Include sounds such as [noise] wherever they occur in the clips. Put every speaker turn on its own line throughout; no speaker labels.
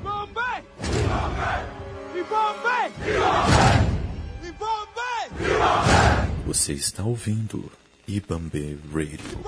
Ibambe! Ibambe! Ibambe!
Você está ouvindo Ibambe Radio.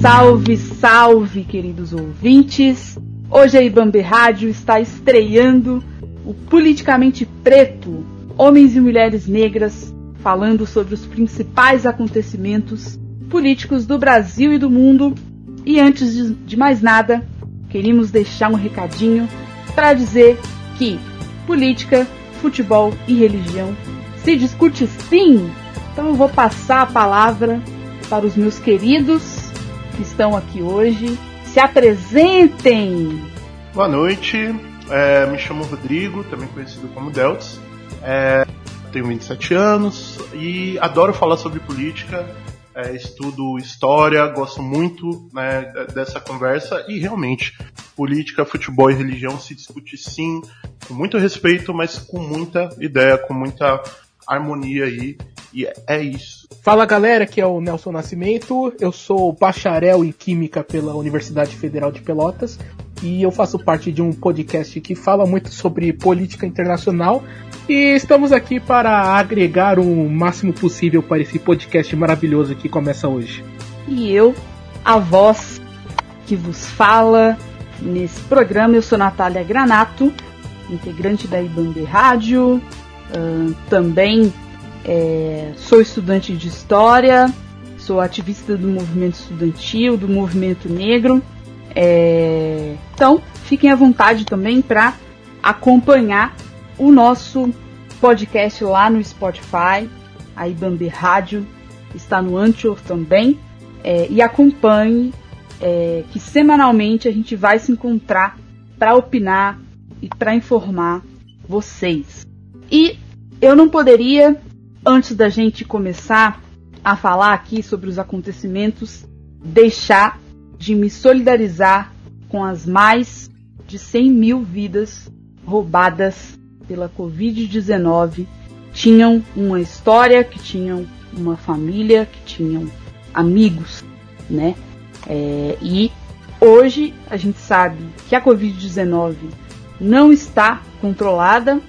Salve, salve, queridos ouvintes! Hoje a Ibambe Rádio está estreando o Politicamente Preto, homens e mulheres negras falando sobre os principais acontecimentos políticos do Brasil e do mundo. E antes de, mais nada, queríamos deixar um recadinho para dizer que política, futebol e religião se discute sim. Então eu vou passar a palavra para os meus queridos que estão aqui hoje. Se apresentem!
Boa noite, é, me chamo Rodrigo, também conhecido como Deltz. É, tenho 27 anos e adoro falar sobre política. É, estudo história, gosto muito né, dessa conversa e realmente política, futebol e religião se discute sim, com muito respeito, mas com muita ideia, com muita harmonia aí. E é isso.
Fala galera, aqui é o Nelson Nascimento. Eu sou bacharel em Química pela Universidade Federal de Pelotas e eu faço parte de um podcast que fala muito sobre política internacional. E estamos aqui para agregar o máximo possível para esse podcast maravilhoso que começa hoje.
E eu, a voz que vos fala nesse programa, eu sou Natália Granato, integrante da Ibambe Rádio, uh, também é, sou estudante de História, sou ativista do movimento estudantil, do movimento negro. É, então, fiquem à vontade também para acompanhar o nosso podcast lá no Spotify, a Ibambe Rádio está no Anchor também. É, e acompanhe é, que semanalmente a gente vai se encontrar para opinar e para informar vocês. E eu não poderia, antes da gente começar a falar aqui sobre os acontecimentos, deixar de me solidarizar com as mais de 100 mil vidas roubadas pela Covid-19. Tinham uma história, que tinham uma família, que tinham amigos, né? É, e hoje a gente sabe que a Covid-19 não está controlada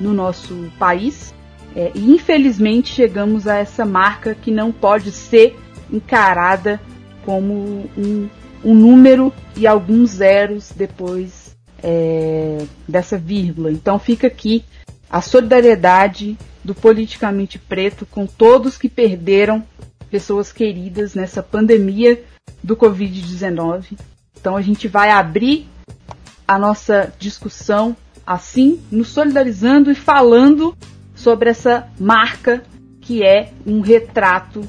no nosso país é, e infelizmente chegamos a essa marca que não pode ser encarada como um, um número e alguns zeros depois é, dessa vírgula. Então fica aqui a solidariedade do politicamente preto com todos que perderam pessoas queridas nessa pandemia do Covid-19. Então a gente vai abrir a nossa discussão assim, nos solidarizando e falando sobre essa marca que é um retrato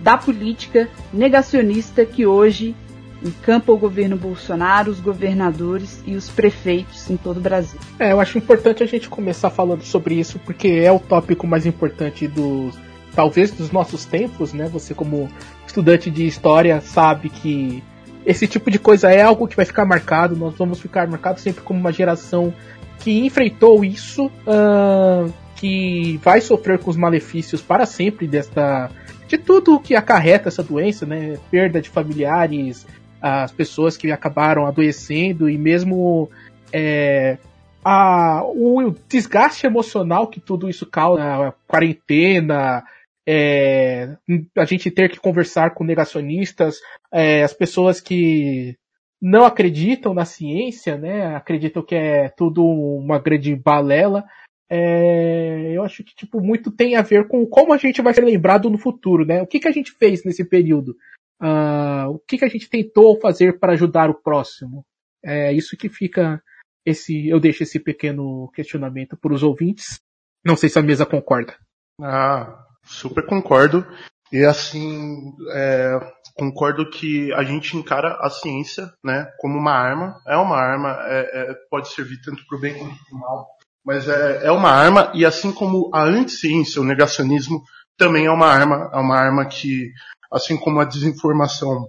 da política negacionista que hoje encampa o governo Bolsonaro, os governadores e os prefeitos em todo o Brasil.
É, eu acho importante a gente começar falando sobre isso porque é o tópico mais importante dos talvez dos nossos tempos, né? Você como estudante de história sabe que esse tipo de coisa é algo que vai ficar marcado, nós vamos ficar marcados sempre como uma geração que enfrentou isso, uh, que vai sofrer com os malefícios para sempre desta de tudo que acarreta essa doença, né? Perda de familiares, as pessoas que acabaram adoecendo e mesmo é, a, o desgaste emocional que tudo isso causa, a quarentena, é, a gente ter que conversar com negacionistas, é, as pessoas que não acreditam na ciência, né? Acreditam que é tudo uma grande balela. É, eu acho que tipo muito tem a ver com como a gente vai ser lembrado no futuro, né? O que, que a gente fez nesse período? Uh, o que, que a gente tentou fazer para ajudar o próximo? É isso que fica esse. Eu deixo esse pequeno questionamento para os ouvintes. Não sei se a mesa concorda.
Ah, super concordo. E assim, é, concordo que a gente encara a ciência né, como uma arma. É uma arma, é, é, pode servir tanto para o bem quanto para o mal, mas é, é uma arma, e assim como a anticiência, o negacionismo, também é uma arma. É uma arma que, assim como a desinformação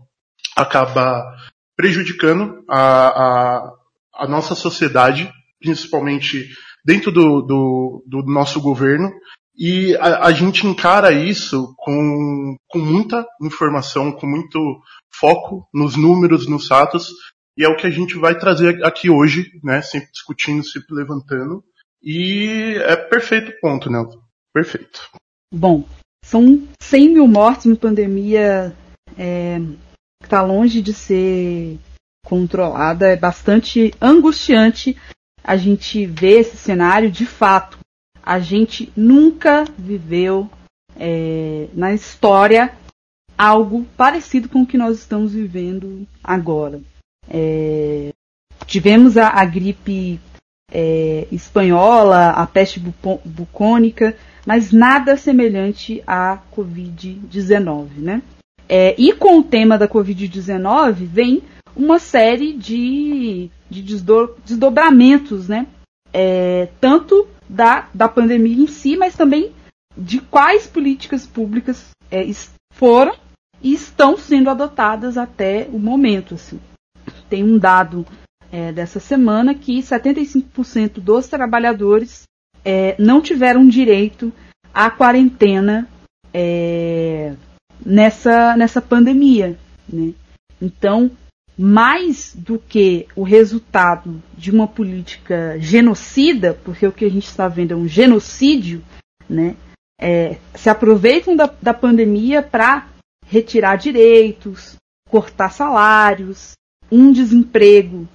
acaba prejudicando a, a, a nossa sociedade, principalmente dentro do, do, do nosso governo, E a, a, gente encara isso com, com muita informação, com muito foco nos números, nos fatos, e é o que a gente vai trazer aqui hoje, né? Sempre discutindo, sempre levantando. E é perfeito ponto, né? Perfeito.
Bom, são 100 mil mortes em pandemia é, que está longe de ser controlada. É bastante angustiante a gente ver esse cenário. De fato, a gente nunca viveu é, na história algo parecido com o que nós estamos vivendo agora. É, tivemos a, a gripe é, espanhola, a peste bucônica, mas nada semelhante à Covid-19, né? É, e com o tema da Covid-19 vem uma série de, de desdo, desdobramentos, né? É, tanto da, da pandemia em si, mas também de quais políticas públicas é, foram e estão sendo adotadas até o momento. Assim tem um dado é, dessa semana que 75% dos trabalhadores é, não tiveram direito à quarentena é, nessa, nessa pandemia. Né? Então, mais do que o resultado de uma política genocida, porque o que a gente está vendo é um genocídio, né? É, se aproveitam da, da pandemia para retirar direitos, cortar salários, um desemprego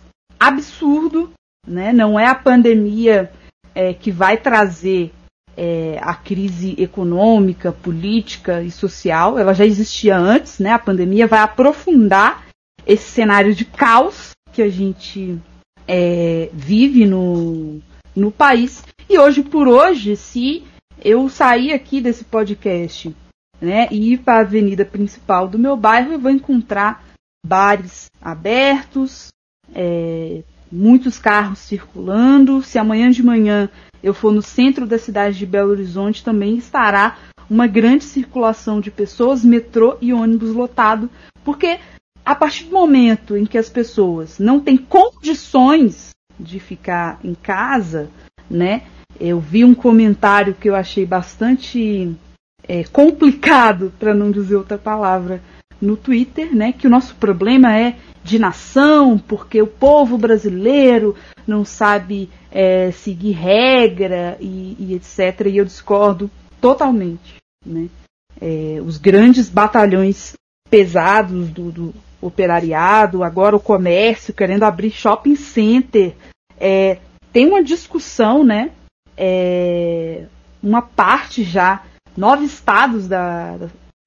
absurdo, né? Não é a pandemia é, que vai trazer é, a crise econômica, política e social. Ela já existia antes, né? A pandemia vai aprofundar esse cenário de caos que a gente é, vive no, no país. E hoje por hoje, se eu sair aqui desse podcast né, e ir para a avenida principal do meu bairro, eu vou encontrar bares abertos, é, muitos carros circulando. Se amanhã de manhã eu for no centro da cidade de Belo Horizonte, também estará uma grande circulação de pessoas, metrô e ônibus lotado, porque a partir do momento em que as pessoas não têm condições de ficar em casa, né? Eu vi um comentário que eu achei bastante é, complicado, para não dizer outra palavra, no Twitter, né, que o nosso problema é de nação, porque o povo brasileiro não sabe é, seguir regra e, e, etc. E eu discordo totalmente. Né? É, os grandes batalhões pesados do, do, operariado, agora o comércio querendo abrir shopping center, é, tem uma discussão, né? É, uma parte já, nove estados da,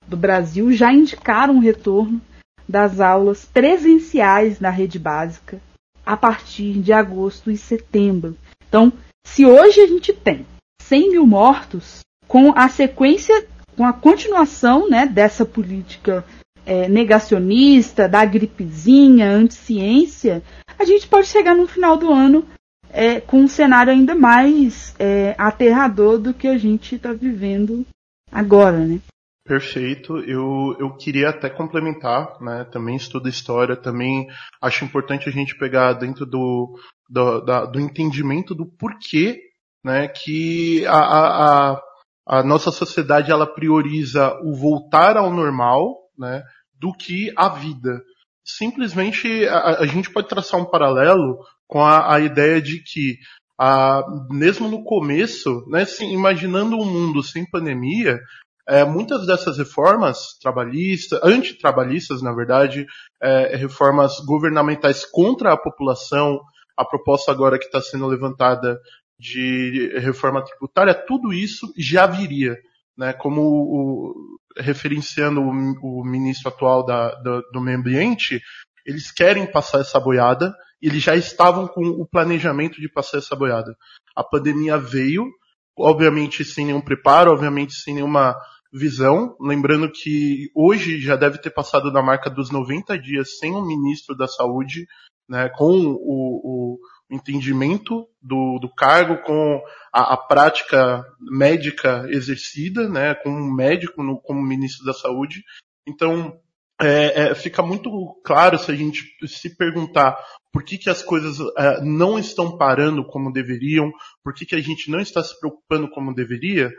do Brasil já indicaram o retorno das aulas presenciais na rede básica a partir de agosto e setembro. Então, se hoje a gente tem 100 mil mortos, com a sequência, com a continuação né, dessa política é, negacionista, da gripezinha, anti-ciência, a gente pode chegar no final do ano é, com um cenário ainda mais é, aterrador do que a gente está vivendo agora, né?
Perfeito. Eu, eu queria até complementar, né? Também estudo história, também acho importante a gente pegar dentro do, do, da, do entendimento do porquê, né? Que a, a, a, nossa sociedade ela prioriza o voltar ao normal, né? Do que a vida. Simplesmente a, a gente pode traçar um paralelo com a, a ideia de que a, mesmo no começo, né, assim, imaginando um mundo sem pandemia, é, muitas dessas reformas trabalhistas, antitrabalhistas, na verdade, é, reformas governamentais contra a população, a proposta agora que está sendo levantada de reforma tributária, tudo isso já viria, né? Como o, referenciando o, o, ministro atual da, do meio ambiente, eles querem passar essa boiada, eles já estavam com o planejamento de passar essa boiada. A pandemia veio, obviamente sem nenhum preparo, obviamente sem nenhuma visão, lembrando que hoje já deve ter passado da marca dos 90 dias sem um ministro da saúde, né, com o, o entendimento do, do, cargo, com a, a, prática médica exercida, né, com um médico no, como ministro da saúde. Então, é, é, fica muito claro se a gente se perguntar por que, que as coisas é, não estão parando como deveriam, por que, que a gente não está se preocupando como deveria,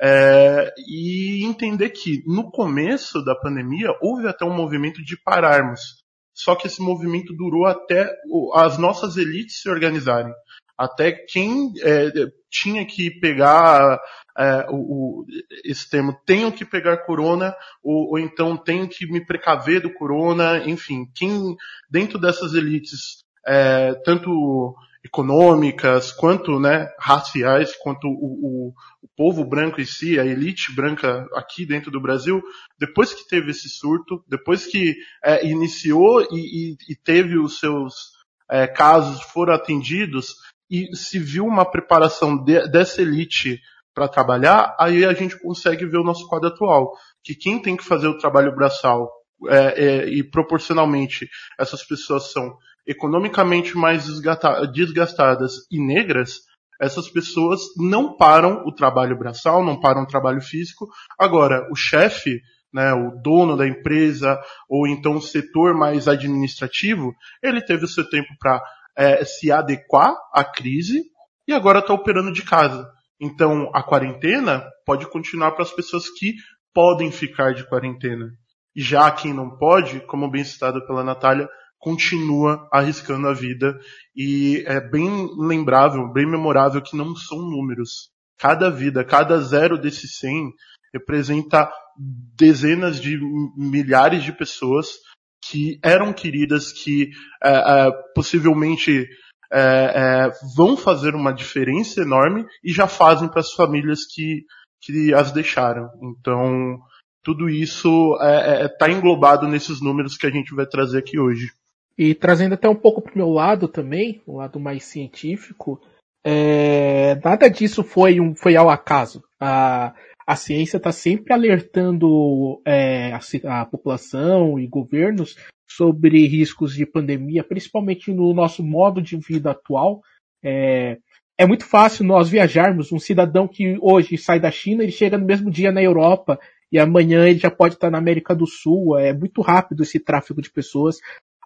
É, e entender que no começo da pandemia houve até um movimento de pararmos. Só que esse movimento durou até as nossas elites se organizarem. Até quem é, tinha que pegar é, o, o, esse termo, tenho que pegar corona, ou, ou, então tenho que me precaver do corona, enfim, quem dentro dessas elites, é, tanto econômicas, quanto né, raciais, quanto o, o, o, povo branco em si, a elite branca aqui dentro do Brasil, depois que teve esse surto, depois que é, iniciou e, e, e, teve os seus é, casos foram atendidos e se viu uma preparação de, dessa elite para trabalhar, aí a gente consegue ver o nosso quadro atual, que quem tem que fazer o trabalho braçal é, é, e proporcionalmente essas pessoas são economicamente mais desgastadas e negras, essas pessoas não param o trabalho braçal, não param o trabalho físico. Agora, o chefe, né, o dono da empresa, ou então o setor mais administrativo, ele teve o seu tempo para é, se adequar à crise e agora está operando de casa. Então, a quarentena pode continuar para as pessoas que podem ficar de quarentena. E já quem não pode, como bem citado pela Natália, continua arriscando a vida e é bem lembrável, bem memorável que não são números. Cada vida, cada zero desses 100 representa dezenas de milhares de pessoas que eram queridas, que é, é, possivelmente é, é vão fazer uma diferença enorme e já fazem para as famílias que, que as deixaram. Então, tudo isso está é, é, englobado nesses números que a gente vai trazer aqui hoje.
E trazendo até um pouco para o meu lado também, o lado mais científico, é, nada disso foi, um, foi ao acaso. A, a ciência está sempre alertando é, a, a, população e governos sobre riscos de pandemia, principalmente no nosso modo de vida atual. É, é muito fácil nós viajarmos. Um cidadão que hoje sai da China, ele chega no mesmo dia na Europa e amanhã ele já pode estar na América do Sul. É muito rápido esse tráfego de pessoas.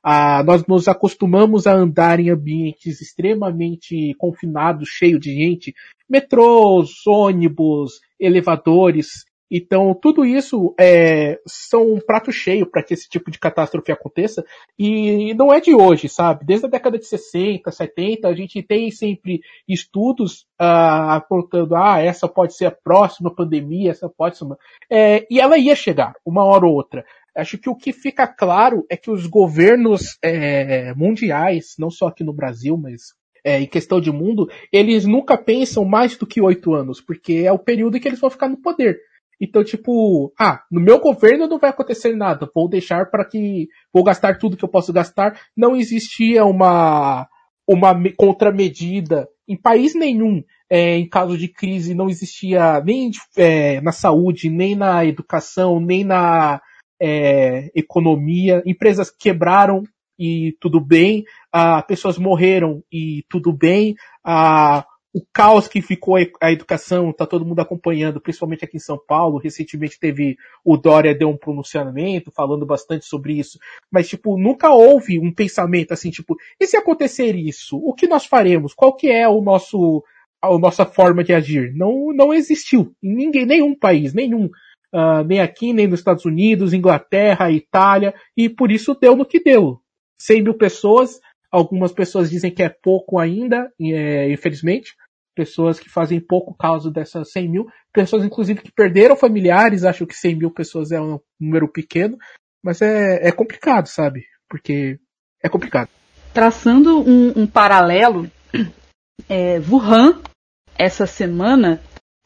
Ah, nós nos acostumamos a andar em ambientes extremamente confinados, cheio de gente, metrôs, ônibus, elevadores. Então, tudo isso é, são um prato cheio para que esse tipo de catástrofe aconteça. E não é de hoje, sabe? Desde a década de 60, 70, a gente tem sempre estudos ah, apontando, ah, essa pode ser a próxima pandemia, essa pode ser uma... É, e ela ia chegar, uma hora ou outra. Acho que o que fica claro é que os governos é, mundiais, não só aqui no Brasil, mas é, em questão de mundo, eles nunca pensam mais do que oito anos, porque é o período em que eles vão ficar no poder. Então, tipo, ah, no meu governo não vai acontecer nada, vou deixar para que. Vou gastar tudo que eu posso gastar. Não existia uma, uma contramedida em país nenhum. É, em caso de crise, não existia nem é, na saúde, nem na educação, nem na é, economia, empresas quebraram e tudo bem, ah, pessoas morreram e tudo bem, ah, o caos que ficou a educação, está todo mundo acompanhando, principalmente aqui em São Paulo. Recentemente teve o Dória deu um pronunciamento falando bastante sobre isso, mas tipo nunca houve um pensamento assim tipo e se acontecer isso, o que nós faremos? Qual que é o nosso a nossa forma de agir? Não não existiu em ninguém, nenhum país, nenhum uh, nem aqui, nem nos Estados Unidos, Inglaterra, Itália, e por isso deu no que deu. 100 mil pessoas, algumas pessoas dizem que é pouco ainda, é, infelizmente, pessoas que fazem pouco caso dessas 100 mil, pessoas inclusive que perderam familiares, acham que 100 mil pessoas é um número pequeno, mas é, é complicado, sabe? Porque é complicado.
Traçando um, um paralelo, [clears throat] é, Wuhan, essa semana,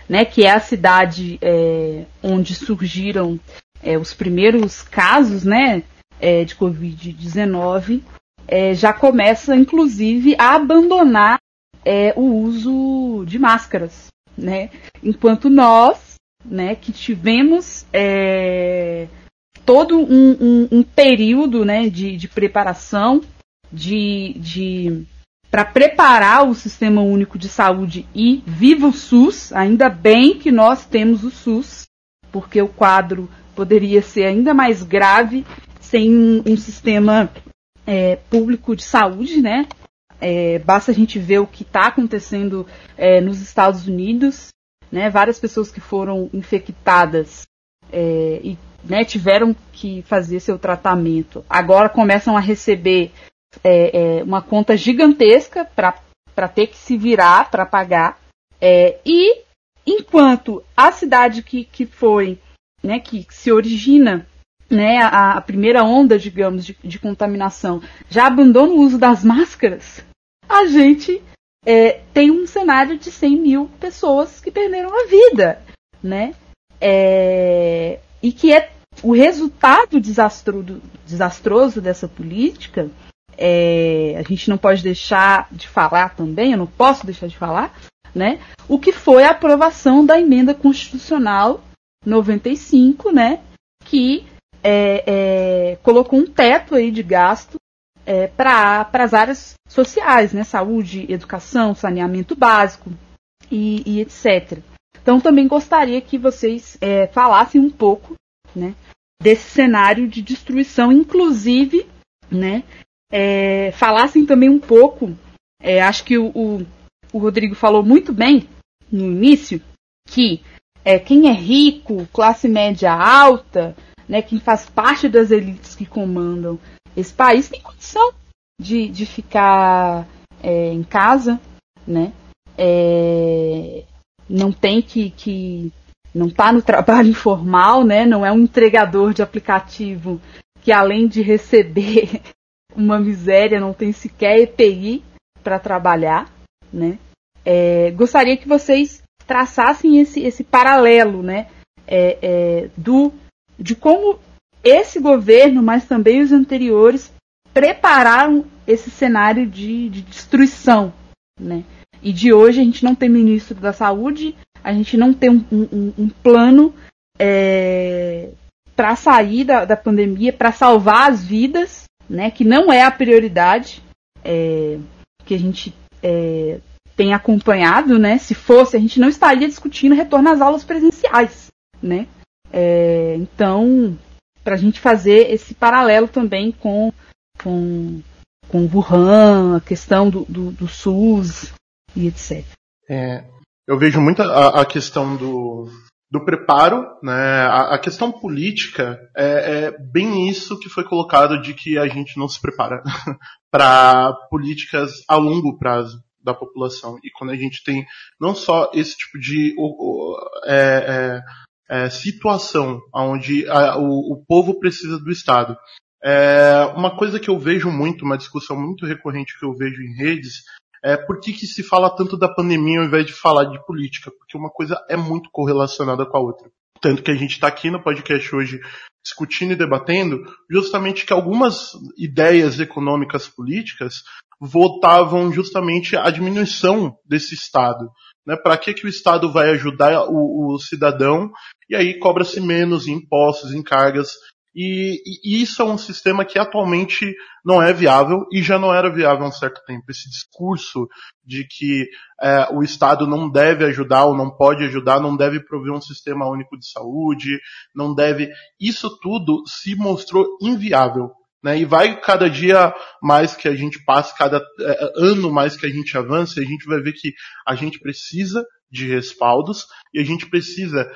né, que é a cidade é, onde surgiram é, os primeiros casos né, é, de Covid-19, é, já começa, inclusive, a abandonar é, o uso de máscaras. Né? Enquanto nós, né, que tivemos é, todo um, um, um, período né, de, de preparação, de, de para preparar o Sistema Único de Saúde e viva o SUS. Ainda bem que nós temos o SUS, porque o quadro poderia ser ainda mais grave sem um, sistema é, público de saúde, né? É, basta a gente ver o que está acontecendo é, nos Estados Unidos, né, várias pessoas que foram infectadas é, e né, tiveram que fazer seu tratamento, agora começam a receber é, é, uma conta gigantesca para ter que se virar para pagar. É, e enquanto a cidade que, que foi, né, que se origina né, a, a primeira onda, digamos, de, de, contaminação, já abandona o uso das máscaras, a gente é, tem um cenário de 100 mil pessoas que perderam a vida, né? É, e que é o resultado desastro, desastroso dessa política. É, a gente não pode deixar de falar também, eu não posso deixar de falar, né? O que foi a aprovação da emenda constitucional 95, né? Que é, é, colocou um teto aí de gasto é, para as áreas sociais, né? Saúde, educação, saneamento básico e, e etc. Então também gostaria que vocês é, falassem um pouco, né? Desse cenário de destruição, inclusive, né? É, falassem também um pouco, é, acho que o, o, o, Rodrigo falou muito bem no início, que é, quem é rico, classe média alta, né, quem faz parte das elites que comandam esse país tem condição de, de ficar é, em casa, né? É, não tem que, que não está no trabalho [laughs] informal, né? Não é um entregador de aplicativo que além de receber uma miséria não tem sequer EPI para trabalhar, né? É, gostaria que vocês traçassem esse, esse paralelo, né? É, é, do de como esse governo, mas também os anteriores, prepararam esse cenário de, de destruição. Né? E de hoje a gente não tem ministro da saúde, a gente não tem um, um, um plano é, para sair da, da pandemia, para salvar as vidas, né? que não é a prioridade é, que a gente é, tem acompanhado. Né? Se fosse, a gente não estaria discutindo retorno às aulas presenciais. Né? É, então, para a gente fazer esse paralelo também com, com, com Wuhan, a questão do, do, do SUS e etc.
É, eu vejo muito a, a, questão do, do preparo, né? A, a questão política é, é, bem isso que foi colocado de que a gente não se prepara [laughs] para políticas a longo prazo da população. E quando a gente tem não só esse tipo de é, é é, situação onde a, o, o, povo precisa do Estado. É, uma coisa que eu vejo muito, uma discussão muito recorrente que eu vejo em redes, é por que, que se fala tanto da pandemia ao invés de falar de política? Porque uma coisa é muito correlacionada com a outra. Tanto que a gente está aqui no podcast hoje discutindo e debatendo justamente que algumas ideias econômicas políticas votavam justamente a diminuição desse Estado. Né? Para que, que o Estado vai ajudar o, o cidadão e aí cobra-se menos em impostos, em cargas. E, e, isso é um sistema que atualmente não é viável e já não era viável há um certo tempo. Esse discurso de que é, o Estado não deve ajudar ou não pode ajudar, não deve prover um sistema único de saúde, não deve. Isso tudo se mostrou inviável. Né? E vai cada dia mais que a gente passa, cada é, ano mais que a gente avança, a gente vai ver que a gente precisa de respaldos e a gente precisa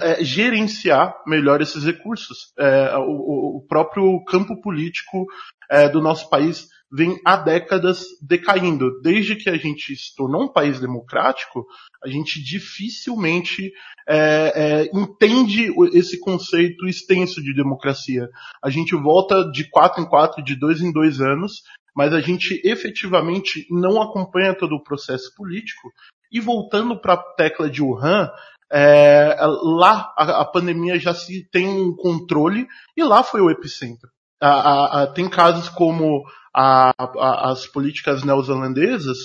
é, gerenciar melhor esses recursos. É, o, o, próprio campo político é, do nosso país vem há décadas decaindo. Desde que a gente se tornou um país democrático, a gente dificilmente é, é, entende esse conceito extenso de democracia. A gente volta de quatro em quatro, de dois em dois anos, mas a gente efetivamente não acompanha todo o processo político. E voltando para a tecla de Wuhan, é, lá a, a, pandemia já se tem um controle e lá foi o epicentro. A, a, tem casos como as políticas neozelandesas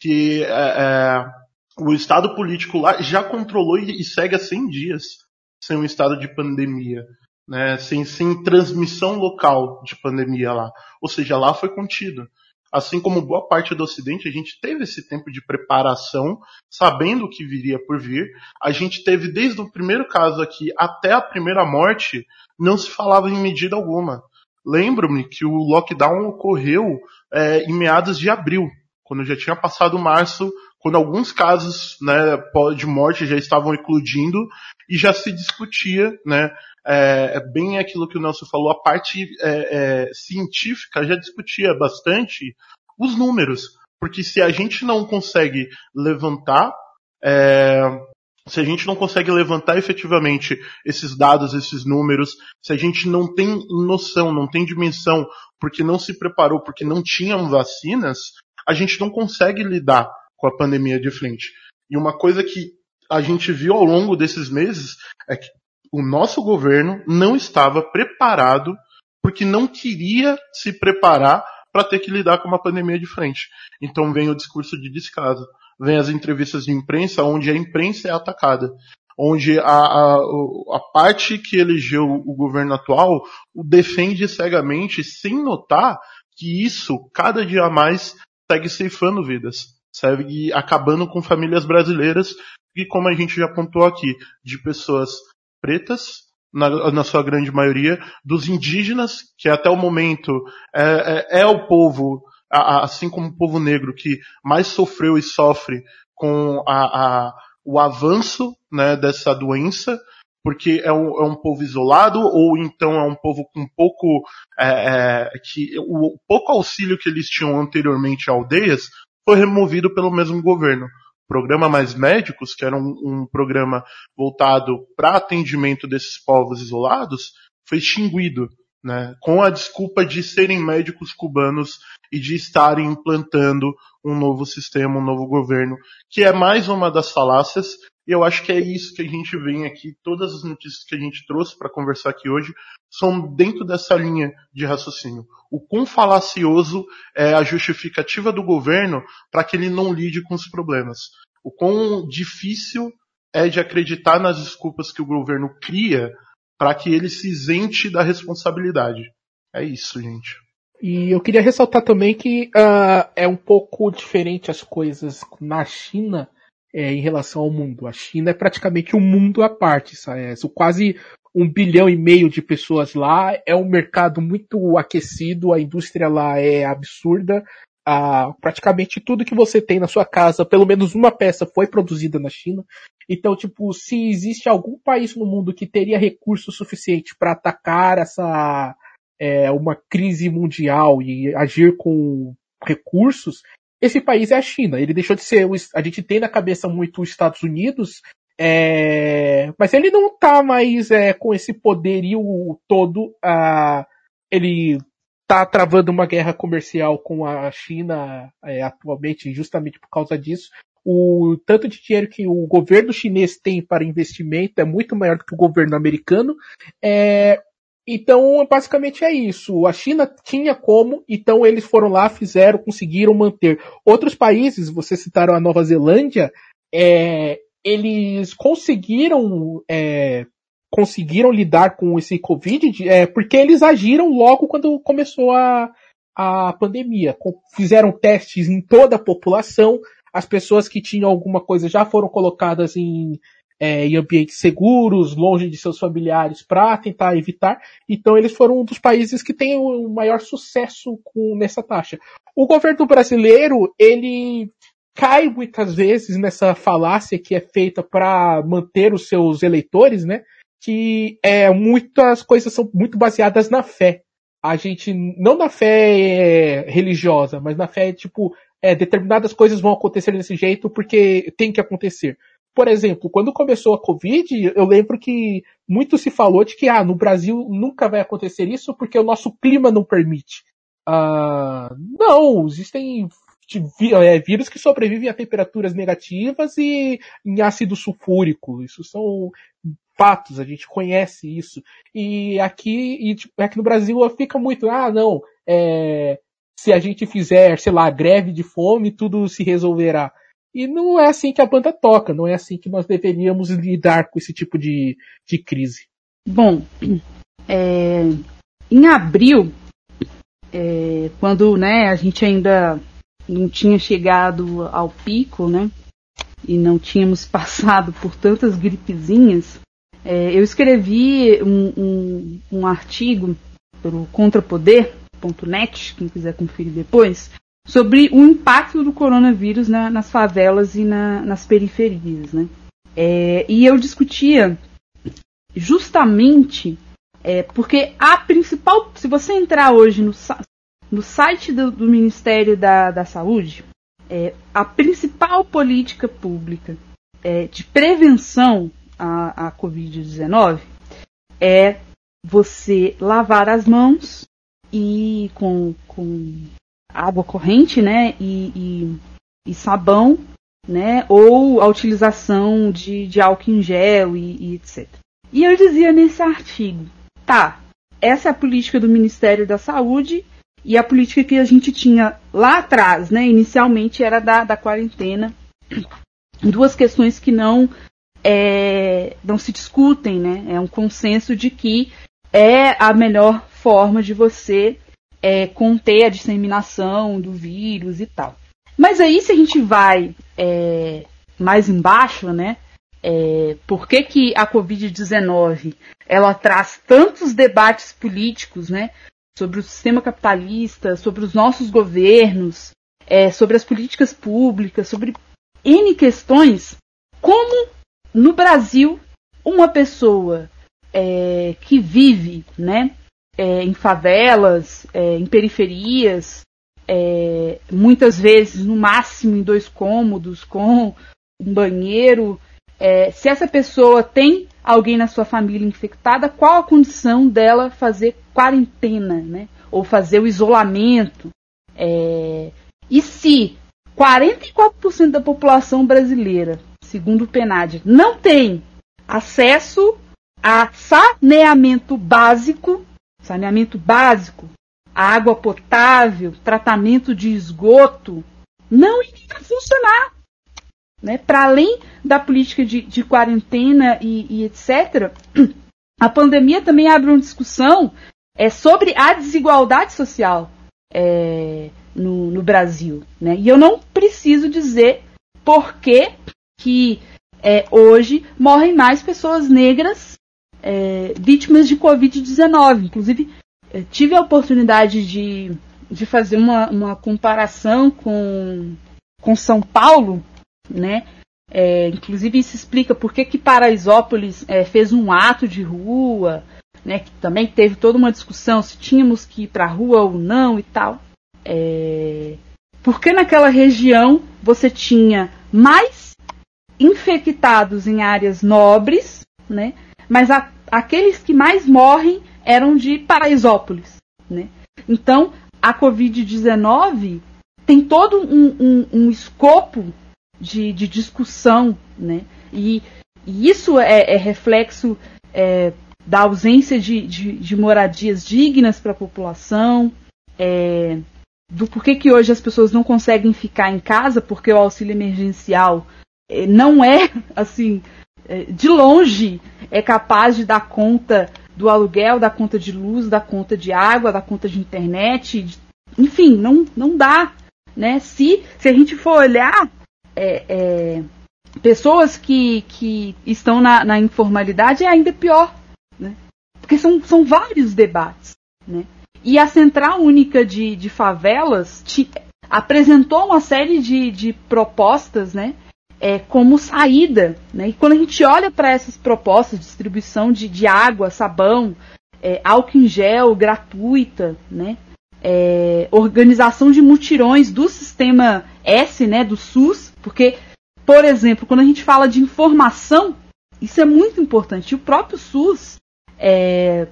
que é, é, o estado político lá já controlou e, e, segue há 100 dias sem um estado de pandemia. Né, sem, sem transmissão local de pandemia lá. Ou seja, lá foi contido assim como boa parte do Ocidente, a gente teve esse tempo de preparação, sabendo o que viria por vir. A gente teve desde o primeiro caso aqui até a primeira morte, não se falava em medida alguma. Lembro-me que o lockdown ocorreu é, em meados de abril, quando já tinha passado março, quando alguns casos né, de morte já estavam eclodindo e já se discutia, né, é, é bem aquilo que o Nelson falou, a parte é, é, científica já discutia bastante os números, porque se a gente não consegue levantar é, se a gente não consegue levantar efetivamente esses dados, esses números, se a gente não tem noção, não tem dimensão, porque não se preparou, porque não tinham vacinas, a gente não consegue lidar com a pandemia de frente. E uma coisa que a gente viu ao longo desses meses é que o nosso governo não estava preparado porque não queria se preparar para ter que lidar com uma pandemia de frente. Então vem o discurso de descaso vem as entrevistas de imprensa onde a imprensa é atacada, onde a, a, a parte que elegeu o governo atual o defende cegamente sem notar que isso cada dia mais segue ceifando vidas, segue acabando com famílias brasileiras e como a gente já apontou aqui, de pessoas pretas, na, na, sua grande maioria, dos indígenas, que até o momento é, é, é o povo assim como o povo negro que mais sofreu e sofre com a, a, o avanço né, dessa doença, porque é um, é um, povo isolado ou então é um povo com pouco é, é, que o pouco auxílio que eles tinham anteriormente a aldeias foi removido pelo mesmo governo. Programa Mais Médicos, que era um, um programa voltado para atendimento desses povos isolados, foi extinguido né, com a desculpa de serem médicos cubanos e de estarem implantando um novo sistema, um novo governo, que é mais uma das falácias, e eu acho que é isso que a gente vem aqui, todas as notícias que a gente trouxe para conversar aqui hoje, são dentro dessa linha de raciocínio. O quão falacioso é a justificativa do governo para que ele não lide com os problemas. O quão difícil é de acreditar nas desculpas que o governo cria para que ele se isente da responsabilidade. É isso, gente.
E eu queria ressaltar também que uh, é um pouco diferente as coisas na China é, em relação ao mundo. A China é praticamente um mundo à parte. É, são quase um bilhão e meio de pessoas lá. É um mercado muito aquecido, a indústria lá é absurda. Uh, praticamente tudo que você tem na sua casa, pelo menos uma peça foi produzida na China. Então, tipo, se existe algum país no mundo que teria recurso suficiente para atacar essa é, uma crise mundial e agir com recursos, esse país é a China. Ele deixou de ser. A gente tem na cabeça muito os Estados Unidos, é, mas ele não está mais é, com esse poderio todo. Uh, ele está travando uma guerra comercial com a China é, atualmente, justamente por causa disso. O tanto de dinheiro que o governo chinês tem para investimento é muito maior do que o governo americano. É, então, basicamente é isso. A China tinha como, então eles foram lá, fizeram, conseguiram manter. Outros países, vocês citaram a Nova Zelândia, é, eles conseguiram é, conseguiram lidar com esse Covid é, porque eles agiram logo quando começou a, a pandemia. Fizeram testes em toda a população, as pessoas que tinham alguma coisa já foram colocadas em, é, em ambientes seguros, longe de seus familiares, para tentar evitar. Então, eles foram um dos países que tem o maior sucesso com, nessa taxa. O governo brasileiro, ele cai muitas vezes nessa falácia que é feita para manter os seus eleitores, né? que é, muitas coisas são muito baseadas na fé. A gente, não na fé é, religiosa, mas na fé, tipo, é, determinadas coisas vão acontecer desse jeito porque tem que acontecer. Por exemplo, quando começou a Covid, eu lembro que muito se falou de que ah, no Brasil nunca vai acontecer isso porque o nosso clima não permite. Ah, não, existem é, vírus que sobrevivem a temperaturas negativas e em ácido sulfúrico. Isso são fatos, a gente conhece isso. E aqui, e, tipo, aqui no Brasil fica muito, ah, não, é, se a gente fizer, sei lá, greve de fome, tudo se resolverá. E não é assim que a banda toca, não é assim que nós deveríamos lidar com esse tipo de, de crise.
Bom, é, em abril, é, quando né, a gente ainda não tinha chegado ao pico, né? E não tínhamos [laughs] passado por tantas gripezinhas, é, eu escrevi um, um, um artigo pelo contrapoder.net, quem quiser conferir depois, sobre o impacto do coronavírus na, nas favelas e na, nas periferias, né? É, e eu discutia justamente é, porque a principal, se você entrar hoje no, no site do, do Ministério da, da Saúde, é, a principal política pública é, de prevenção à, à Covid-19 é você lavar as mãos e com, com água corrente, né, e, e, e, sabão, né, ou a utilização de, de álcool em gel e, e etc. E eu dizia nesse artigo, tá, essa é a política do Ministério da Saúde e a política que a gente tinha lá atrás, né, inicialmente era da, da quarentena. Duas questões que não é, não se discutem, né? É um consenso de que é a melhor forma de você é, conter a disseminação do vírus e tal. Mas aí, se a gente vai é, mais embaixo, né? É, por que, que a Covid-19 ela traz tantos debates políticos, né? Sobre o sistema capitalista, sobre os nossos governos, é, sobre as políticas públicas, sobre N questões, como no Brasil uma pessoa é, que vive, né? É, em favelas, é, em periferias, é, muitas vezes no máximo em dois cômodos, com um banheiro. É, se essa pessoa tem alguém na sua família infectada, qual a condição dela fazer quarentena, né? Ou fazer o isolamento? É, e se 44% da população brasileira, segundo o PNAD, não tem acesso a saneamento básico, saneamento básico, água potável, tratamento de esgoto, não iria funcionar. Né? Para além da política de, de quarentena e, e, etc., [clears throat] a pandemia também abre uma discussão é, sobre a desigualdade social é, no, no, Brasil. Né? E eu não preciso dizer por que, que é, hoje morrem mais pessoas negras é, vítimas de Covid-19. Inclusive, é, tive a oportunidade de, de fazer uma, uma comparação com, com São Paulo, né? É, inclusive isso explica por que, que Paraisópolis é, fez um ato de rua, né? Que também teve toda uma discussão se tínhamos que ir para a rua ou não e tal. É, porque naquela região você tinha mais infectados em áreas nobres, né? Mas a, aqueles que mais morrem eram de Paraisópolis. Né? Então, a Covid-19 tem todo um, um, um escopo de, de, discussão, né? E, e isso é, é reflexo é, da ausência de, de, de moradias dignas para a população, é, do porquê que hoje as pessoas não conseguem ficar em casa porque o auxílio emergencial é, não é [laughs] assim de longe é capaz de dar conta do aluguel, da conta de luz, da conta de água, da conta de internet, de, enfim, não, não dá. Né? Se, se a gente for olhar é, é, pessoas que, que estão na, na, informalidade, é ainda pior. Né? Porque são, são vários debates. Né? E a Central Única de, de Favelas te, apresentou uma série de, de propostas né, é, como saída. Né? E quando a gente olha para essas propostas de distribuição de, de água, sabão, é, álcool em gel gratuita, né? É, organização de mutirões do sistema S, né, do SUS, porque, por exemplo, quando a gente fala de informação, isso é muito importante. O próprio SUS, é,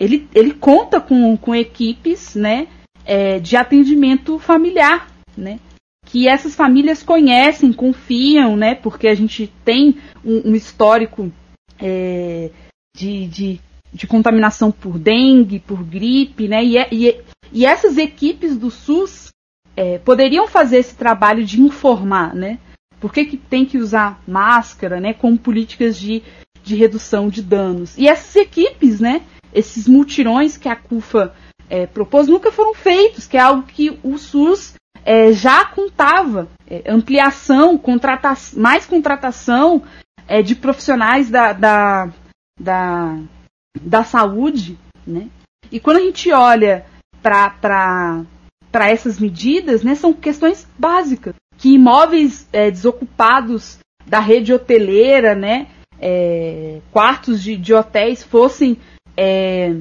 ele, ele conta com, com equipes, né, é, de atendimento familiar, né, que essas famílias conhecem, confiam, né? Porque a gente tem um, um histórico é, de, de, de, contaminação por dengue, por gripe, né? E, é, e, e essas equipes do SUS é, poderiam fazer esse trabalho de informar, né? Por que, que tem que usar máscara, né? Como políticas de, de redução de danos. E essas equipes, né? Esses multirões que a CUFA é, propôs nunca foram feitos, que é algo que o SUS é, já contava é, ampliação, contrata mais contratação é, de profissionais da, da, da, da saúde, né? E quando a gente olha para essas medidas, né, são questões básicas. Que imóveis é, desocupados da rede hoteleira, né, é, quartos de, de, hotéis fossem é,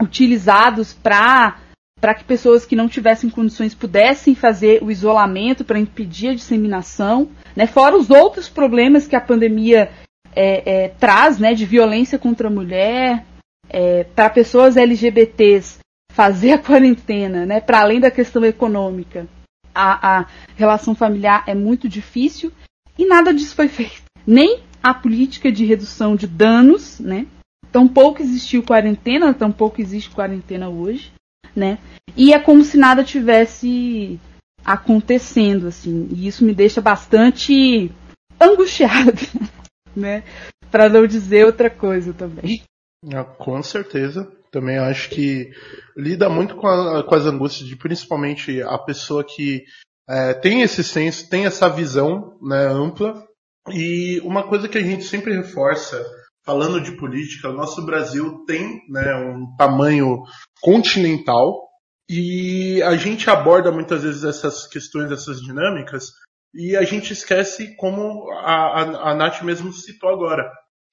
utilizados para para que pessoas que não tivessem condições pudessem fazer o isolamento para impedir a disseminação, né? Fora os outros problemas que a pandemia é, é, traz, né? De violência contra a mulher, é, para pessoas LGBTs fazer a [laughs] quarentena, né? Para além da questão econômica, a, a relação familiar é muito difícil e nada disso foi feito. Nem a política de redução de danos, né? Tampouco existiu quarentena, tampouco existe quarentena hoje né? E é como se nada tivesse acontecendo, assim. E isso me deixa bastante angustiada, [laughs] né? Para não dizer outra coisa também.
Ah, com certeza. Também acho que lida muito com, a, com as angústias de principalmente a pessoa que é, tem esse senso, tem essa visão né, ampla. E uma coisa que a gente sempre reforça falando de política, o nosso Brasil tem né, um tamanho continental e a gente aborda muitas vezes essas questões, essas dinâmicas, e a gente esquece, como a, a, a Nath mesmo citou agora,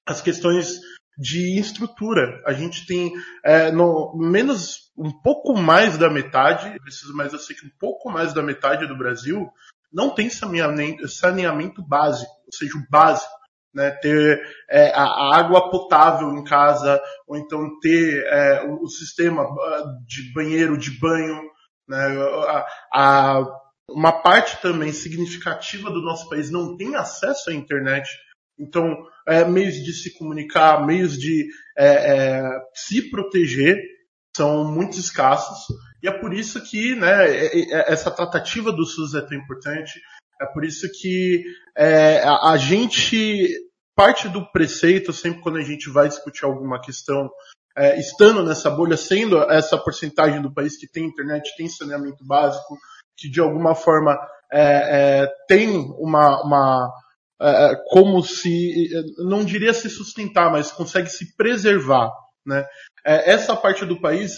as questões de estrutura. A gente tem é, no, menos um pouco mais da metade, preciso mais eu sei que um pouco mais da metade do Brasil não tem saneamento, saneamento básico, ou seja, o básico né, ter é, a, água potável em casa, ou então ter é, o, sistema ah, de banheiro, de banho. Né, a, a, uma parte também significativa do nosso país não tem acesso à internet. Então, é, meios de se comunicar, meios de é, é, se proteger são muito escassos. E é por isso que né, essa tratativa do SUS é tão importante. É por isso que é, a, gente parte do preceito, sempre quando a gente vai discutir alguma questão, é, estando nessa bolha, sendo essa porcentagem do país que tem internet, tem saneamento básico, que de alguma forma é, é, tem uma, uma é, é, como se, não diria se sustentar, mas consegue se preservar, né? É, essa parte do país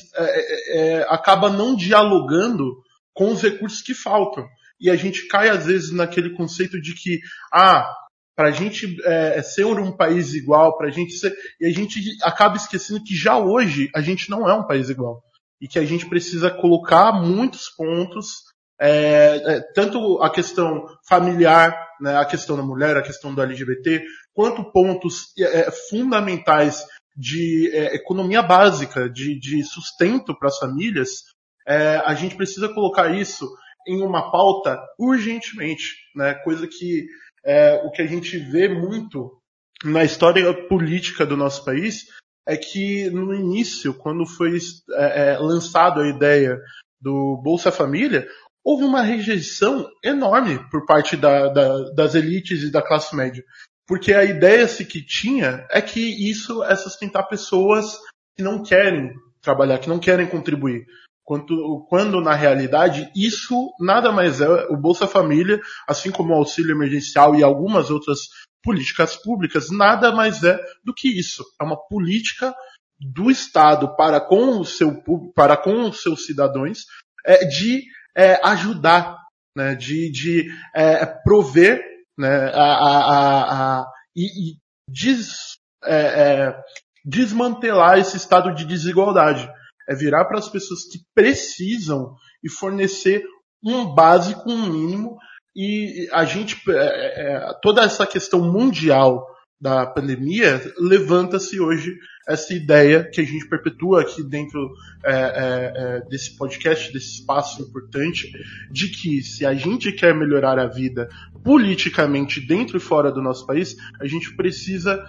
acaba não dialogando com os recursos que faltam e a gente cai às vezes naquele conceito de que, ah, para a gente é, ser um país igual, para a gente ser. E a gente acaba esquecendo que já hoje a gente não é um país igual. E que a gente precisa colocar muitos pontos, é, é, tanto a questão familiar, né, a questão da mulher, a questão do LGBT, quanto pontos é, fundamentais de é, economia básica, de, de sustento para as famílias, é, a gente precisa colocar isso em uma pauta urgentemente, né? Coisa que é, o que a gente vê muito na história política do nosso país é que no início, quando foi é, é, lançado a ideia do Bolsa Família, houve uma rejeição enorme por parte da, da, das elites e da classe média. Porque a ideia se que tinha é que isso é sustentar pessoas que não querem trabalhar, que não querem contribuir. Quanto, quando na realidade isso nada mais é o Bolsa Família, assim como o auxílio emergencial e algumas outras políticas públicas, nada mais é do que isso. É uma política do Estado para com o seu para com os seus cidadãos é, de é, ajudar, né, de, de é, prover né, a, a, a, e, e des, é, é, desmantelar esse estado de desigualdade é virar para as pessoas que precisam e fornecer um básico, um mínimo. E a gente, é, é, é, toda essa questão mundial da pandemia, levanta-se hoje essa ideia que a gente perpetua aqui dentro é, é, é, desse podcast, desse espaço importante, de que se a gente quer melhorar a vida politicamente dentro e fora do nosso país, a gente precisa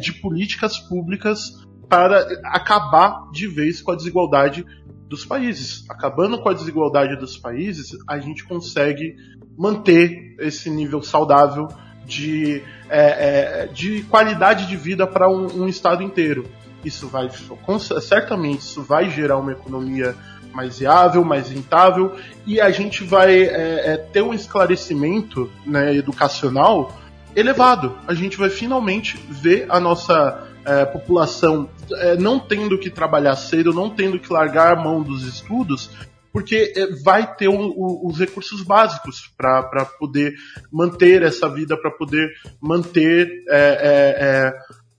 de políticas públicas para acabar de vez com a desigualdade dos países. Acabando com a desigualdade dos países, a gente consegue manter esse nível saudável de, é, é, de qualidade de vida para um, um, estado inteiro. Isso vai, certamente, isso vai gerar uma economia mais viável, mais rentável, e a gente vai é, é ter um esclarecimento né, educacional elevado. A gente vai finalmente ver a nossa é, população é, não tendo que trabalhar cedo, não tendo que largar a mão dos estudos, porque é, vai ter um, os recursos básicos para poder manter essa vida, para poder manter é, é, é,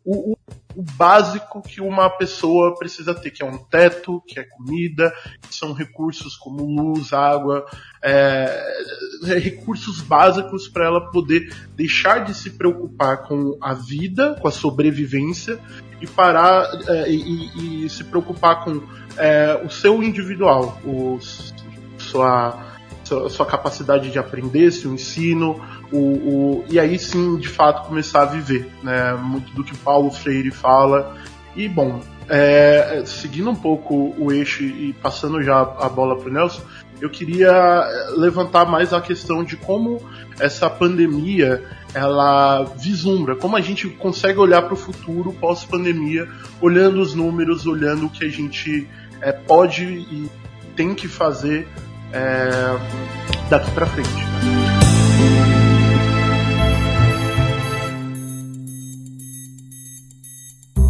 o, o, básico que uma pessoa precisa ter, que é um teto, que é comida, que são recursos como luz, água, é, recursos básicos para ela poder deixar de se preocupar com a vida, com a sobrevivência e parar é, e, e, se preocupar com é, o seu individual, o, sua, sua, sua capacidade de aprender, seu ensino, o, o, e aí sim, de fato, começar a viver, né? Muito do que Paulo Freire fala. E, bom, é, seguindo um pouco o eixo e passando já a bola para o Nelson, eu queria levantar mais a questão de como essa pandemia ela vislumbra, como a gente consegue olhar para o futuro pós-pandemia, olhando os números, olhando o que a gente é, pode e tem que fazer é, daqui para frente.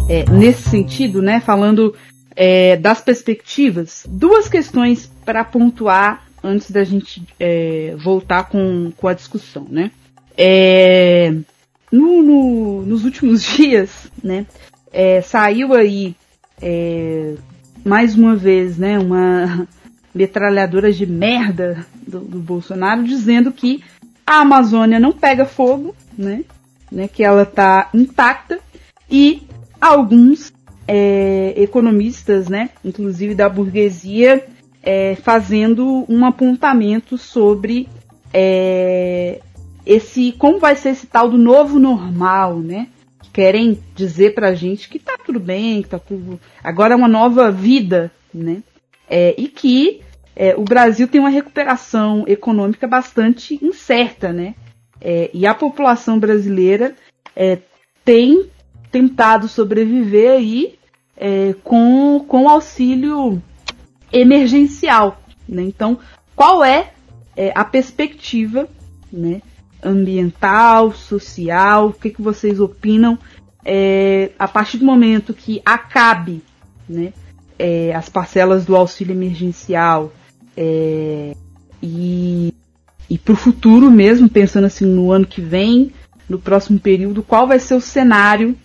É, nesse sentido, né, falando é, das perspectivas, duas questões para pontuar antes da gente é, voltar com, com a discussão, né? É, no, no, nos últimos [laughs] dias, né, é, saiu aí é, mais uma vez, né, uma metralhadora de merda do, do Bolsonaro dizendo que a Amazônia não pega fogo, né, né, que ela está intacta e alguns é, economistas, né, inclusive da burguesia, é, fazendo um apontamento sobre é, esse como vai ser esse tal do novo normal, né? Querem dizer pra gente que tá tudo bem, que tá tudo. Agora é uma nova vida, né? É, e que é, o Brasil tem uma recuperação econômica bastante incerta, né? É, e a população brasileira tem tentado sobreviver aí é, com, com auxílio emergencial. Né? Então, qual é, é, a perspectiva né, ambiental, social? O que, que vocês opinam é, a partir do momento que acabe né, é, as parcelas do auxílio emergencial é, e, e para o futuro mesmo, pensando assim no ano que vem, no próximo período, qual vai ser o cenário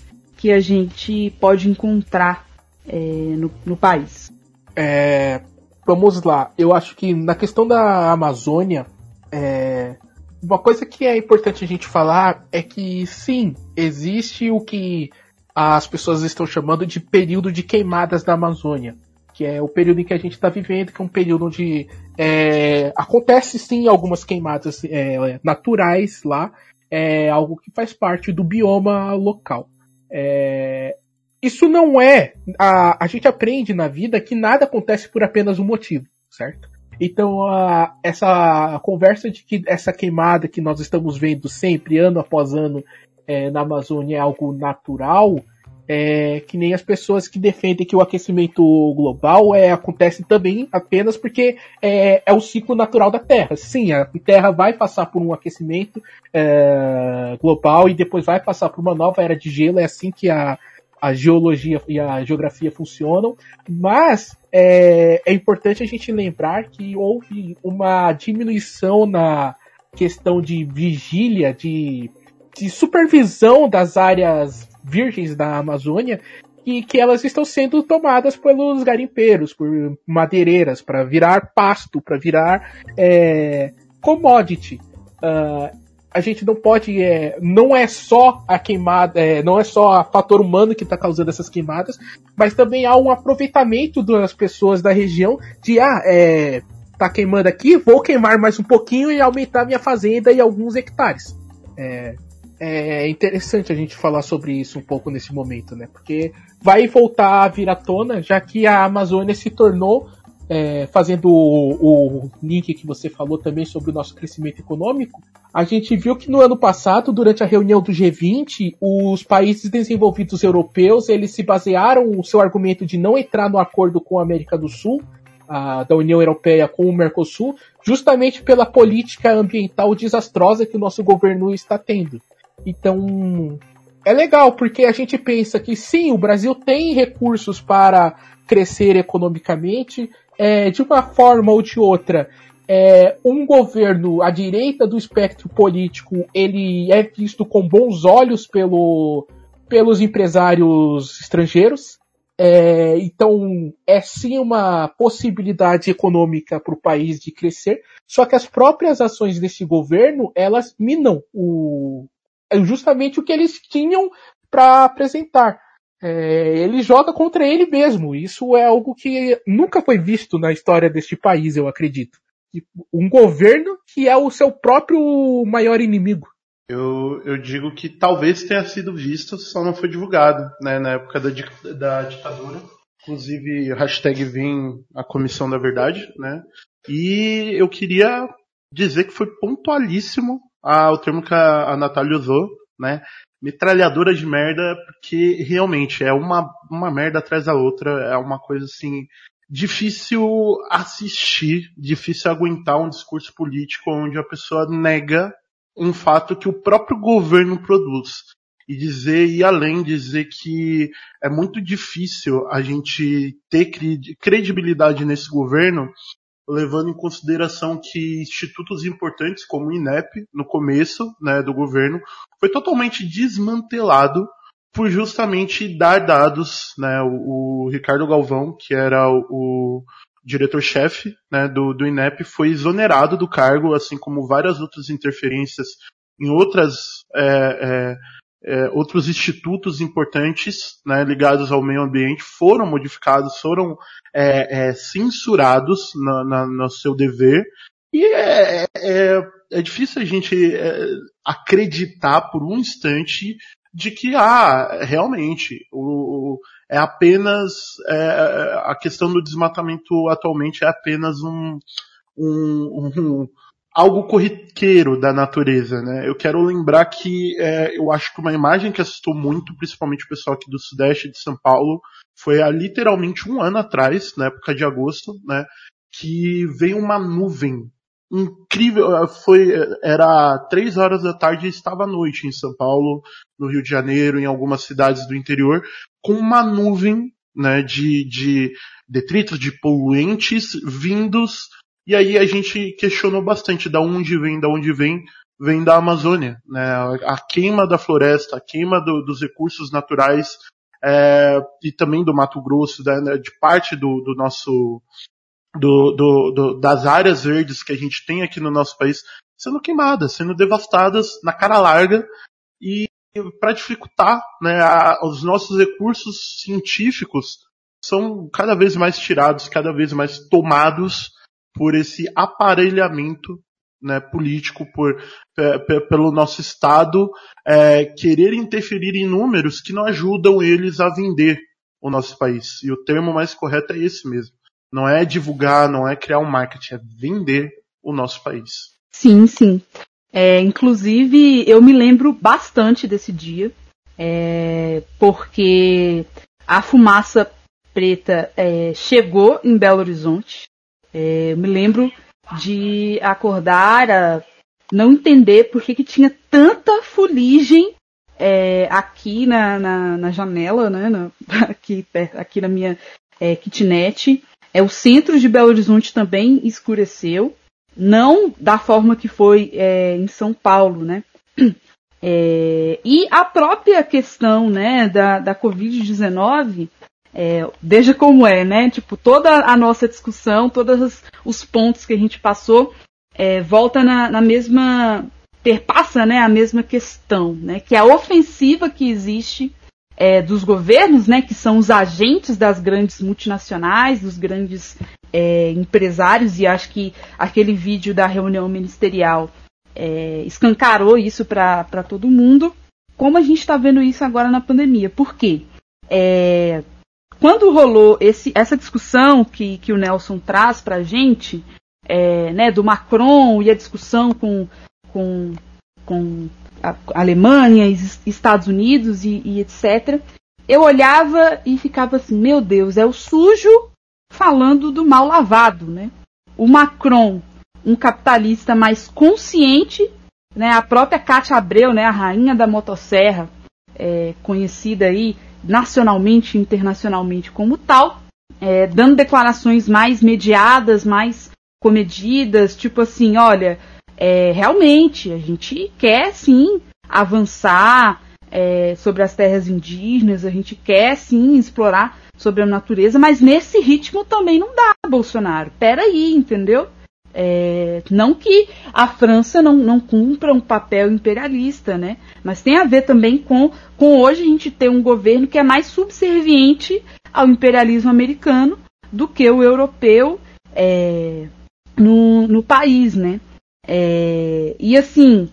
que a gente pode encontrar é, no, no, país?
É, vamos lá. Eu acho que na questão da Amazônia, é, uma coisa que é importante a gente falar é que sim, existe o que as pessoas estão chamando de período de queimadas da Amazônia, que é o período em que a gente está vivendo, que é um período onde é, acontece sim algumas queimadas é, naturais lá, é algo que faz parte do bioma local. É, isso não é. A, a gente aprende na vida que nada acontece por apenas um motivo, certo? Então, a, essa conversa de que essa queimada que nós estamos vendo sempre, ano após ano, é, na Amazônia é algo natural, é, que nem as pessoas que defendem que o aquecimento global é, acontece também apenas porque é, é o ciclo natural da Terra. Sim, a Terra vai passar por um aquecimento é, global e depois vai passar por uma nova era de gelo, é assim que a, a geologia e a geografia funcionam, mas é, é importante a gente lembrar que houve uma diminuição na questão de vigília, de, de supervisão das áreas virgens da Amazônia, e que elas estão sendo tomadas pelos garimpeiros, por madeireiras, para virar pasto, para virar é, commodity. Uh, a gente não pode. É, não é só a queimada, é, não é só o fator humano que está causando essas queimadas, mas também há um aproveitamento das pessoas da região de ah, é, tá queimando aqui, vou queimar mais um pouquinho e aumentar minha fazenda em alguns hectares. É, é interessante a gente falar sobre isso um pouco nesse momento, né? Porque vai voltar a vir à tona, já que a Amazônia se tornou é, fazendo o, o, link que você falou também sobre o nosso crescimento econômico, a gente viu que no ano passado, durante a reunião do G20, os países desenvolvidos europeus eles se basearam o seu argumento de não entrar no acordo com a América do Sul, da União Europeia com o Mercosul, justamente pela política ambiental desastrosa que o nosso governo está tendo. Então, é legal, porque a gente pensa que sim, o Brasil tem recursos para crescer economicamente, é, de uma forma ou de outra, é, um governo à direita do espectro político ele é visto com bons olhos pelo, pelos empresários estrangeiros. É, então, é sim uma possibilidade econômica para o país de crescer, só que as próprias ações desse governo, elas minam o, justamente o que eles tinham para apresentar. É, ele joga contra ele mesmo. Isso é algo que nunca foi visto na história deste país, eu acredito. Um governo que é o seu próprio maior inimigo.
Eu, eu digo que talvez tenha sido visto, só não foi divulgado, né, na época da, da ditadura. Inclusive, hashtag a Comissão da Verdade, né? E eu queria dizer que foi pontualíssimo o termo que a, a Natália usou, né? Metralhadora de merda, porque realmente é uma, uma merda atrás da outra, é uma coisa assim, difícil assistir, difícil aguentar um discurso político onde a pessoa nega um fato que o próprio governo produz. E dizer, e além dizer que é muito difícil a gente ter credibilidade nesse governo, levando em consideração que institutos importantes como o INEP, no começo né, do governo, foi totalmente desmantelado por justamente dar dados, né, o, o Ricardo Galvão, que era o, o diretor-chefe né, do, do INEP foi exonerado do cargo, assim como várias outras interferências em outras é, é, é, outros institutos importantes né, ligados ao meio ambiente foram modificados, foram é, é, censurados na, na, no seu dever. E é, é, é difícil a gente acreditar por um instante de que ah, realmente o, é apenas é, é, a questão do desmatamento atualmente é apenas um, um, um algo corriqueiro da natureza, né? Eu quero lembrar que é, eu acho que uma imagem que assustou muito, principalmente o pessoal aqui do Sudeste de São Paulo, foi há literalmente um ano atrás, na época de agosto, né? Que veio uma nuvem incrível. Foi, era três horas da tarde e estava à noite em São Paulo, no Rio de Janeiro, em algumas cidades do interior, com uma nuvem né, de, de detritos, de poluentes vindos. E aí a gente questionou bastante da onde vem, da onde vem, vem da Amazônia. Né? A queima da floresta, a queima do, dos recursos naturais é, e também do Mato Grosso, né, de parte do, do nosso do, do, do, das áreas verdes que a gente tem aqui no nosso país sendo queimadas, sendo devastadas na cara larga e para dificultar, né, a, os nossos recursos científicos são cada vez mais tirados, cada vez mais tomados por esse aparelhamento né, político, por, pelo nosso Estado é, querer interferir em números que não ajudam eles a vender o nosso país. E o termo mais correto é esse mesmo. Não é divulgar, não é criar um marketing, é vender o nosso país.
Sim, sim. É, inclusive, eu me lembro bastante desse dia, é, porque a fumaça preta é, chegou em Belo Horizonte. É, me lembro de acordar, a não entender por que, que tinha tanta fuligem é, aqui na, na, na, janela, né, na, [laughs] aqui, aqui na minha é, kitnet. É, o centro de Belo Horizonte também escureceu não da forma que foi é, em São Paulo, né? [clears throat] É, e a própria questão, né, da, da Covid-19, é, veja como é, né? Tipo, toda a nossa discussão, todos os pontos que a gente passou, é, volta na, na mesma, perpassa, né, a mesma questão, né? Que a ofensiva que existe é, dos governos, né, que são os agentes das grandes multinacionais, dos grandes é, empresários, e acho que aquele vídeo da reunião ministerial é, escancarou isso para todo mundo, como a gente está vendo isso agora na pandemia. Por quê? É, quando rolou esse, essa discussão que, que o Nelson traz para a gente, é, né, do Macron e a discussão com, com, com a Alemanha, Estados Unidos e, e etc., eu olhava e ficava assim, meu Deus, é o sujo falando do mal lavado, né? O Macron, um capitalista mais consciente, né? A própria Cátia Abreu, né? A rainha da motosserra, é, conhecida aí nacionalmente e internacionalmente como tal, é, dando declarações mais mediadas, mais comedidas, tipo assim, olha, é, realmente a gente quer sim avançar é, sobre as terras indígenas, a gente quer sim explorar sobre a natureza, mas nesse ritmo também não dá, Bolsonaro. Peraí, entendeu? É, não que a França não, não cumpra um papel imperialista, né? Mas tem a ver também com, com hoje a gente ter um governo que é mais subserviente ao imperialismo americano do que o europeu é, no, no país, né? É, e assim,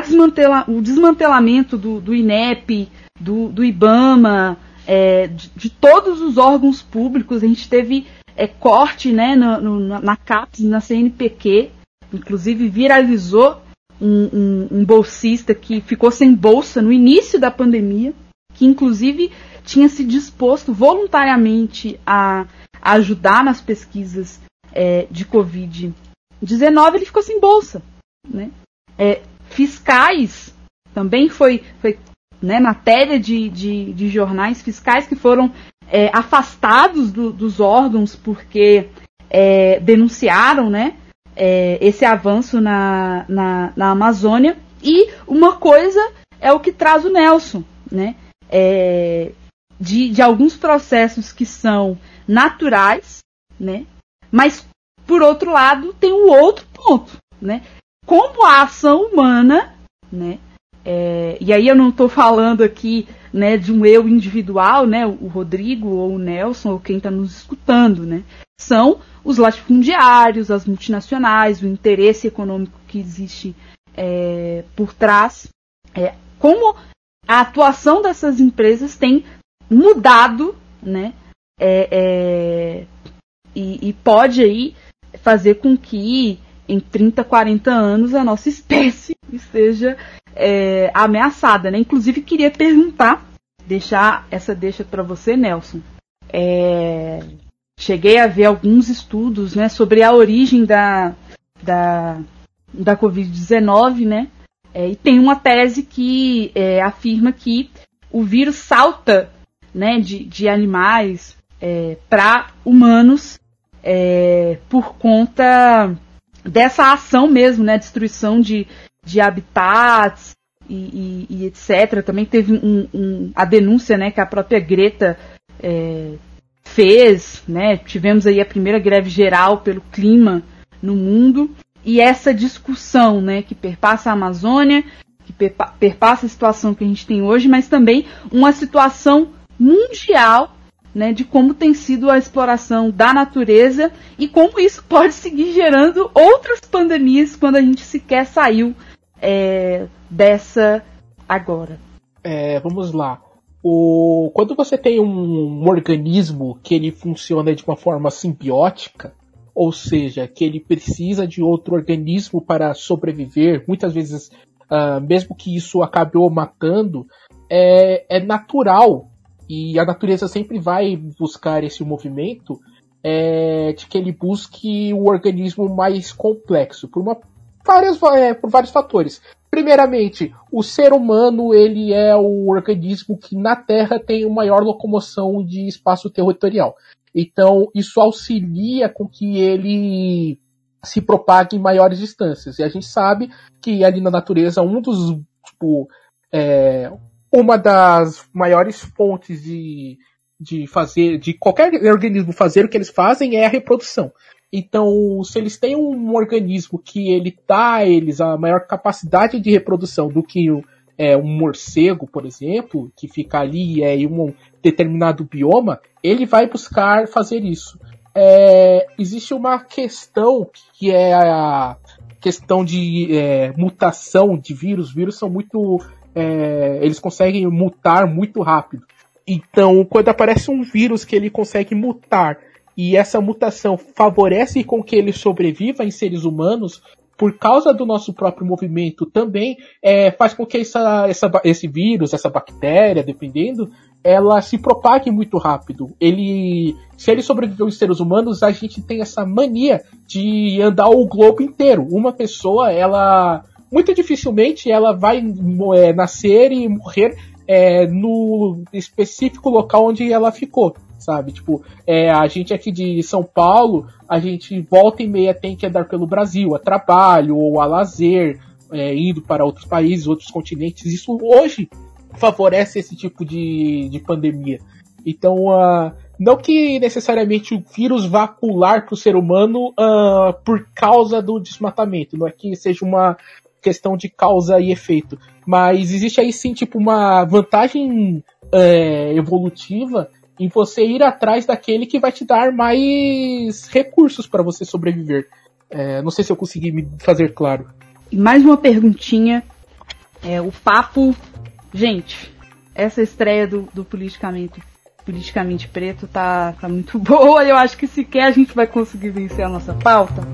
desmantela, o desmantelamento do, do INEP, do, do IBAMA, é, de, de, todos os órgãos públicos, a gente teve é, corte né, no, no, na CAPES, na CNPq, inclusive viralizou um, um, um bolsista que ficou sem bolsa no início da pandemia, que inclusive tinha se disposto voluntariamente a, a ajudar nas pesquisas é, de Covid-19, ele ficou sem bolsa. Né? É, fiscais também foi, foi né, matéria de, de, de, jornais fiscais que foram é, afastados do, dos órgãos porque é, denunciaram né, é, esse avanço na, na, na Amazônia. E uma coisa é o que traz o Nelson, né? É, de, de alguns processos que são naturais, né? Mas, por outro lado, tem um outro ponto, né? Como a ação humana, né? É, e aí eu não estou falando aqui né, de um eu individual, né, o Rodrigo ou o Nelson ou quem está nos escutando, né, são os latifundiários, as multinacionais, o interesse econômico que existe é, por trás, é, como a atuação dessas empresas tem mudado, né? É, é, e, e, pode aí fazer com que em 30, 40 anos a nossa espécie [laughs] esteja é, ameaçada, né? Inclusive queria perguntar, deixar essa deixa para você, Nelson. É, cheguei a ver alguns estudos, né, sobre a origem da da, da Covid-19, né? É, e tem uma tese que é, afirma que o vírus salta né, de, de animais é, para humanos é, por conta dessa ação mesmo, né, destruição de, de habitats e, e, e etc. Também teve um, um, a denúncia né, que a própria Greta é, fez, né, tivemos aí a primeira greve geral pelo clima no mundo e essa discussão né, que perpassa a Amazônia, que perpassa a situação que a gente tem hoje, mas também uma situação mundial né, de como tem sido a exploração da natureza e como isso pode seguir gerando outras pandemias quando a gente sequer saiu é, dessa agora.
É, vamos lá. O, quando você tem um, um organismo que ele funciona de uma forma simbiótica, ou seja, que ele precisa de outro organismo para sobreviver, muitas vezes, uh, mesmo que isso acabe o matando, é, é natural e a natureza sempre vai buscar esse movimento é, de que ele busque o organismo mais complexo, por, uma, várias, é, por vários fatores. Primeiramente, o ser humano ele é o organismo que na Terra tem o maior locomoção de espaço territorial. Então, isso auxilia com que ele se propague em maiores distâncias. E a gente sabe que ali na natureza, um dos, tipo, é, uma das maiores fontes de, de fazer, de qualquer organismo fazer o que eles fazem é a reprodução. Então, se eles têm um organismo que ele dá a eles a maior capacidade de reprodução do que é, um morcego, por exemplo, que fica ali é, em um determinado bioma, ele vai buscar fazer isso. É, existe uma questão que é a questão de é, mutação de vírus. Vírus são muito é, eles conseguem mutar muito rápido. Então, quando aparece um vírus que ele consegue mutar e essa mutação favorece com que ele sobreviva em seres humanos, por causa do nosso próprio movimento também é, faz com que essa, essa, esse vírus, essa bactéria, dependendo, ela se propague muito rápido. Ele, se ele sobreviveu em seres humanos, a gente tem essa mania de andar o globo inteiro. Uma pessoa, ela muito dificilmente ela vai é, nascer e morrer é, no específico local onde ela ficou. Sabe? Tipo, é, a gente aqui de São Paulo, a gente volta e meia tem que andar pelo Brasil, a trabalho ou a lazer, é, indo para outros países, outros continentes. Isso hoje favorece esse tipo de, de pandemia. Então, uh, não que necessariamente o vírus vá pular para o ser humano uh, por causa do desmatamento, não é que seja uma questão de causa e efeito, mas existe aí sim tipo uma vantagem é, evolutiva em você ir atrás daquele que vai te dar mais recursos para você sobreviver. É, não sei se eu consegui me fazer claro.
Mais uma perguntinha. É, o papo. Gente, essa estreia do, do politicamente, politicamente preto tá, tá muito [laughs] boa. Eu acho que sequer a gente vai conseguir vencer a nossa pauta.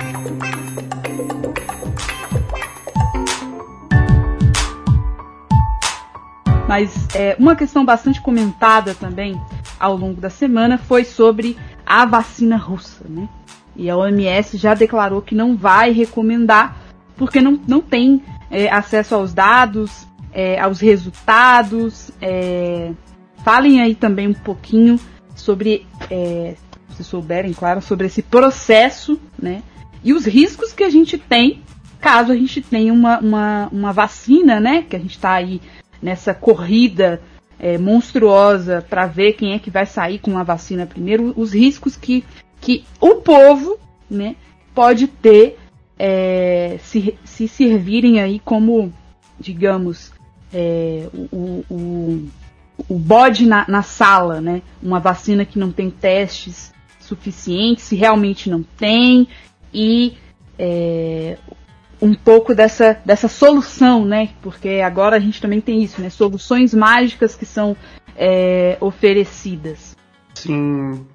Mas é, uma questão bastante comentada também ao longo da semana foi sobre a vacina russa, né? E a OMS já declarou que não vai recomendar porque não, não tem é, acesso aos dados, é, aos resultados. É, falem aí também um pouquinho sobre, é, se souberem, claro, sobre esse processo, né? E os riscos que a gente tem caso a gente tenha uma, uma, uma vacina, né? Que a gente está aí nessa corrida é, monstruosa para ver quem é que vai sair com a vacina primeiro, os riscos que, que o povo né, pode ter é, se, se servirem aí como, digamos, é, o, o, o bode na, na sala, né? Uma vacina que não tem testes suficientes, se realmente não tem, e é, um pouco dessa, dessa solução, né? Porque agora a gente também tem isso, né? Soluções mágicas que são é, oferecidas.
Sim.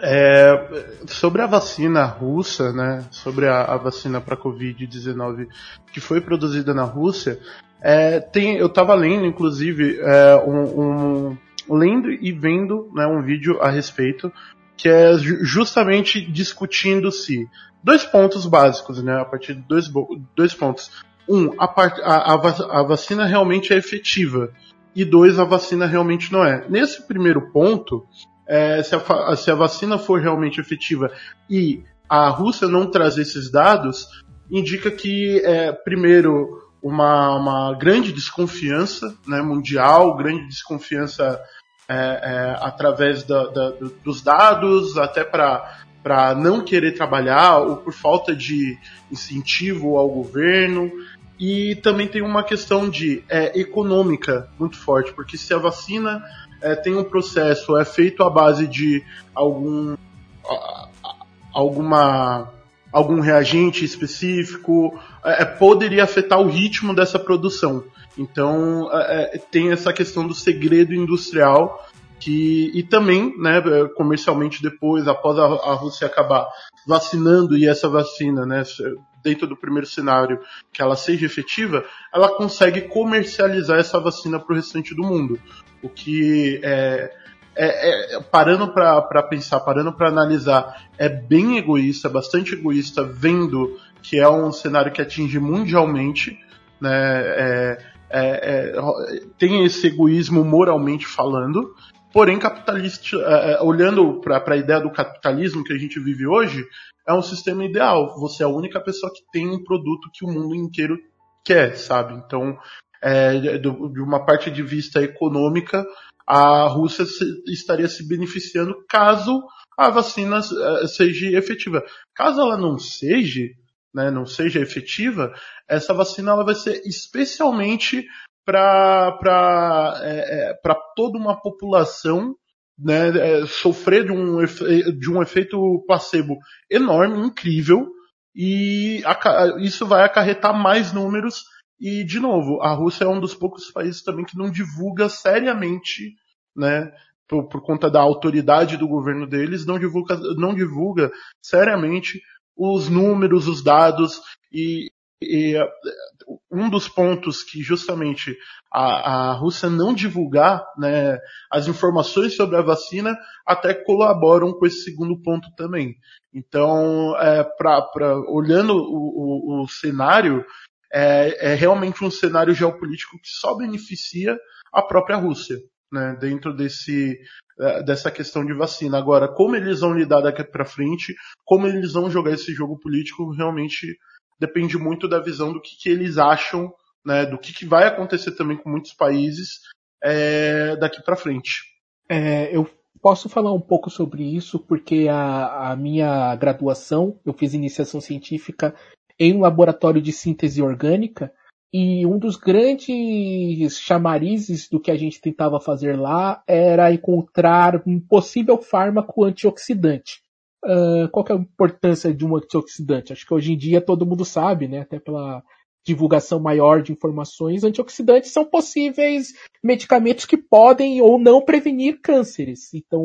É, sobre a vacina russa, né? Sobre a, a vacina para Covid-19 que foi produzida na Rússia, é, tem, eu estava lendo, inclusive, é, um, um, lendo e vendo né, um vídeo a respeito que é justamente discutindo se dois pontos básicos, né? A partir de dois, dois pontos. Um, a, part, a, a, a vacina realmente é efetiva. E dois, a vacina realmente não é. Nesse primeiro ponto, é, se, a, se a vacina for realmente efetiva e a Rússia não trazer esses dados, indica que, é, primeiro, uma, uma grande desconfiança né, mundial, grande desconfiança é, é, através da, da, dos dados, até para para não querer trabalhar ou por falta de incentivo ao governo. E também tem uma questão de é, econômica muito forte, porque se a vacina é, tem um processo, é feito à base de algum alguma algum reagente específico, é, é, poderia afetar o ritmo dessa produção. Então é, é tem essa questão do segredo industrial que e também, né, comercialmente depois, após a, a Rússia acabar vacinando e essa vacina, né, dentro do primeiro cenário, que ela seja efetiva, ela consegue comercializar essa vacina para o restante do mundo. O que é, é, é parando para pensar, parando para analisar, é bem egoísta, bastante egoísta, vendo que é um cenário que atinge mundialmente, né, é, é, é, tem esse egoísmo moralmente falando, Porém, capitalista, é, é, olhando para a ideia do capitalismo que a gente vive hoje, é um sistema ideal. Você é a única pessoa que tem um produto que o mundo inteiro quer, sabe? Então, é, do, de uma parte de vista econômica, a Rússia se, estaria se beneficiando caso a vacina é, seja efetiva. Caso ela não seja, né, não seja efetiva, essa vacina ela vai ser especialmente para é, é, toda uma população né, é, sofrer de um, de um efeito placebo enorme, incrível, e a, isso vai acarretar mais números. E, de novo, a Rússia é um dos poucos países também que não divulga seriamente, né, por, por conta da autoridade do governo deles, não divulga, não divulga seriamente os números, os dados, e, e um dos pontos que justamente a, a Rússia não divulgar né, as informações sobre a vacina até colaboram com esse segundo ponto também. Então, é, pra, pra, olhando o, o, o cenário, é, é, realmente um cenário geopolítico que só beneficia a própria Rússia. né, dentro desse é, dessa questão de vacina. Agora, como eles vão lidar daqui para frente, como eles vão jogar esse jogo político, realmente depende muito da visão do que, que eles acham, né, do que, que vai acontecer também com muitos países é, daqui para frente.
É, eu posso falar um pouco sobre isso porque a, a minha graduação, eu fiz iniciação científica em um laboratório de síntese orgânica e um dos grandes chamarizes do que a gente tentava fazer lá era encontrar um possível fármaco antioxidante. Uh, qual é a importância de um antioxidante? Acho que hoje em dia todo mundo sabe, né? Até pela divulgação maior de informações, antioxidantes são possíveis medicamentos que podem ou não prevenir cânceres. Então,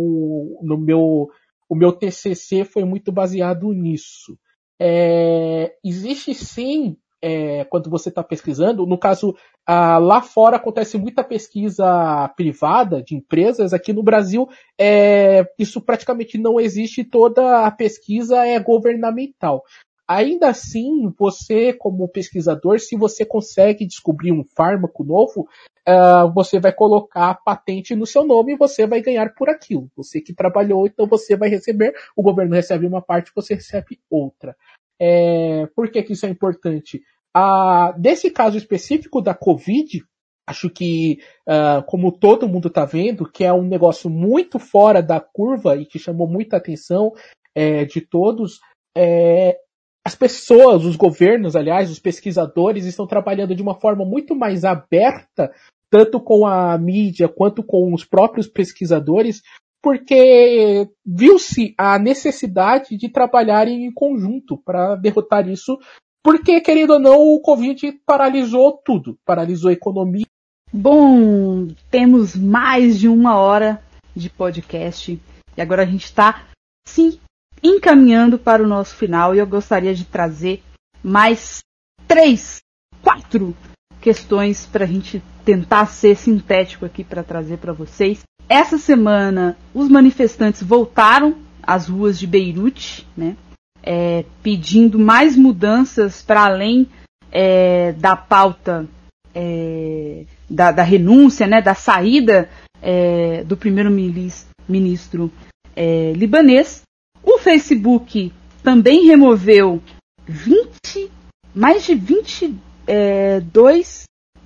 no meu, o meu TCC foi muito baseado nisso. É, existe sim é, quando você está pesquisando. No caso, ah, lá fora acontece muita pesquisa privada de empresas. Aqui no Brasil, é, isso praticamente não existe. Toda a pesquisa é governamental. Ainda assim, você, como pesquisador, se você consegue descobrir um fármaco novo, uh, você vai colocar a patente no seu nome e você vai ganhar por aquilo. Você que trabalhou, então você vai receber, o governo recebe uma parte, você recebe outra. É, por que, que isso é importante? Ah, desse caso específico da Covid, acho que, uh, como todo mundo está vendo, que é um negócio muito fora da curva e que chamou muita atenção é, de todos, é, as pessoas, os governos, aliás, os pesquisadores estão trabalhando de uma forma muito mais aberta, tanto com a mídia quanto com os próprios pesquisadores, porque viu-se a necessidade de trabalhar em conjunto para derrotar isso porque, querendo ou não, o Covid paralisou tudo. Paralisou a economia.
Bom, temos mais de uma hora de podcast. E agora a gente está se encaminhando para o nosso final. E eu gostaria de trazer mais três, quatro questões para a gente tentar ser sintético aqui para trazer para vocês. Essa semana, os manifestantes voltaram às ruas de Beirute, né? É, pedindo mais mudanças para além é, da pauta é, da, da, renúncia, né, da saída é, do primeiro-ministro é, libanês. O Facebook também removeu 20, mais de 22 é,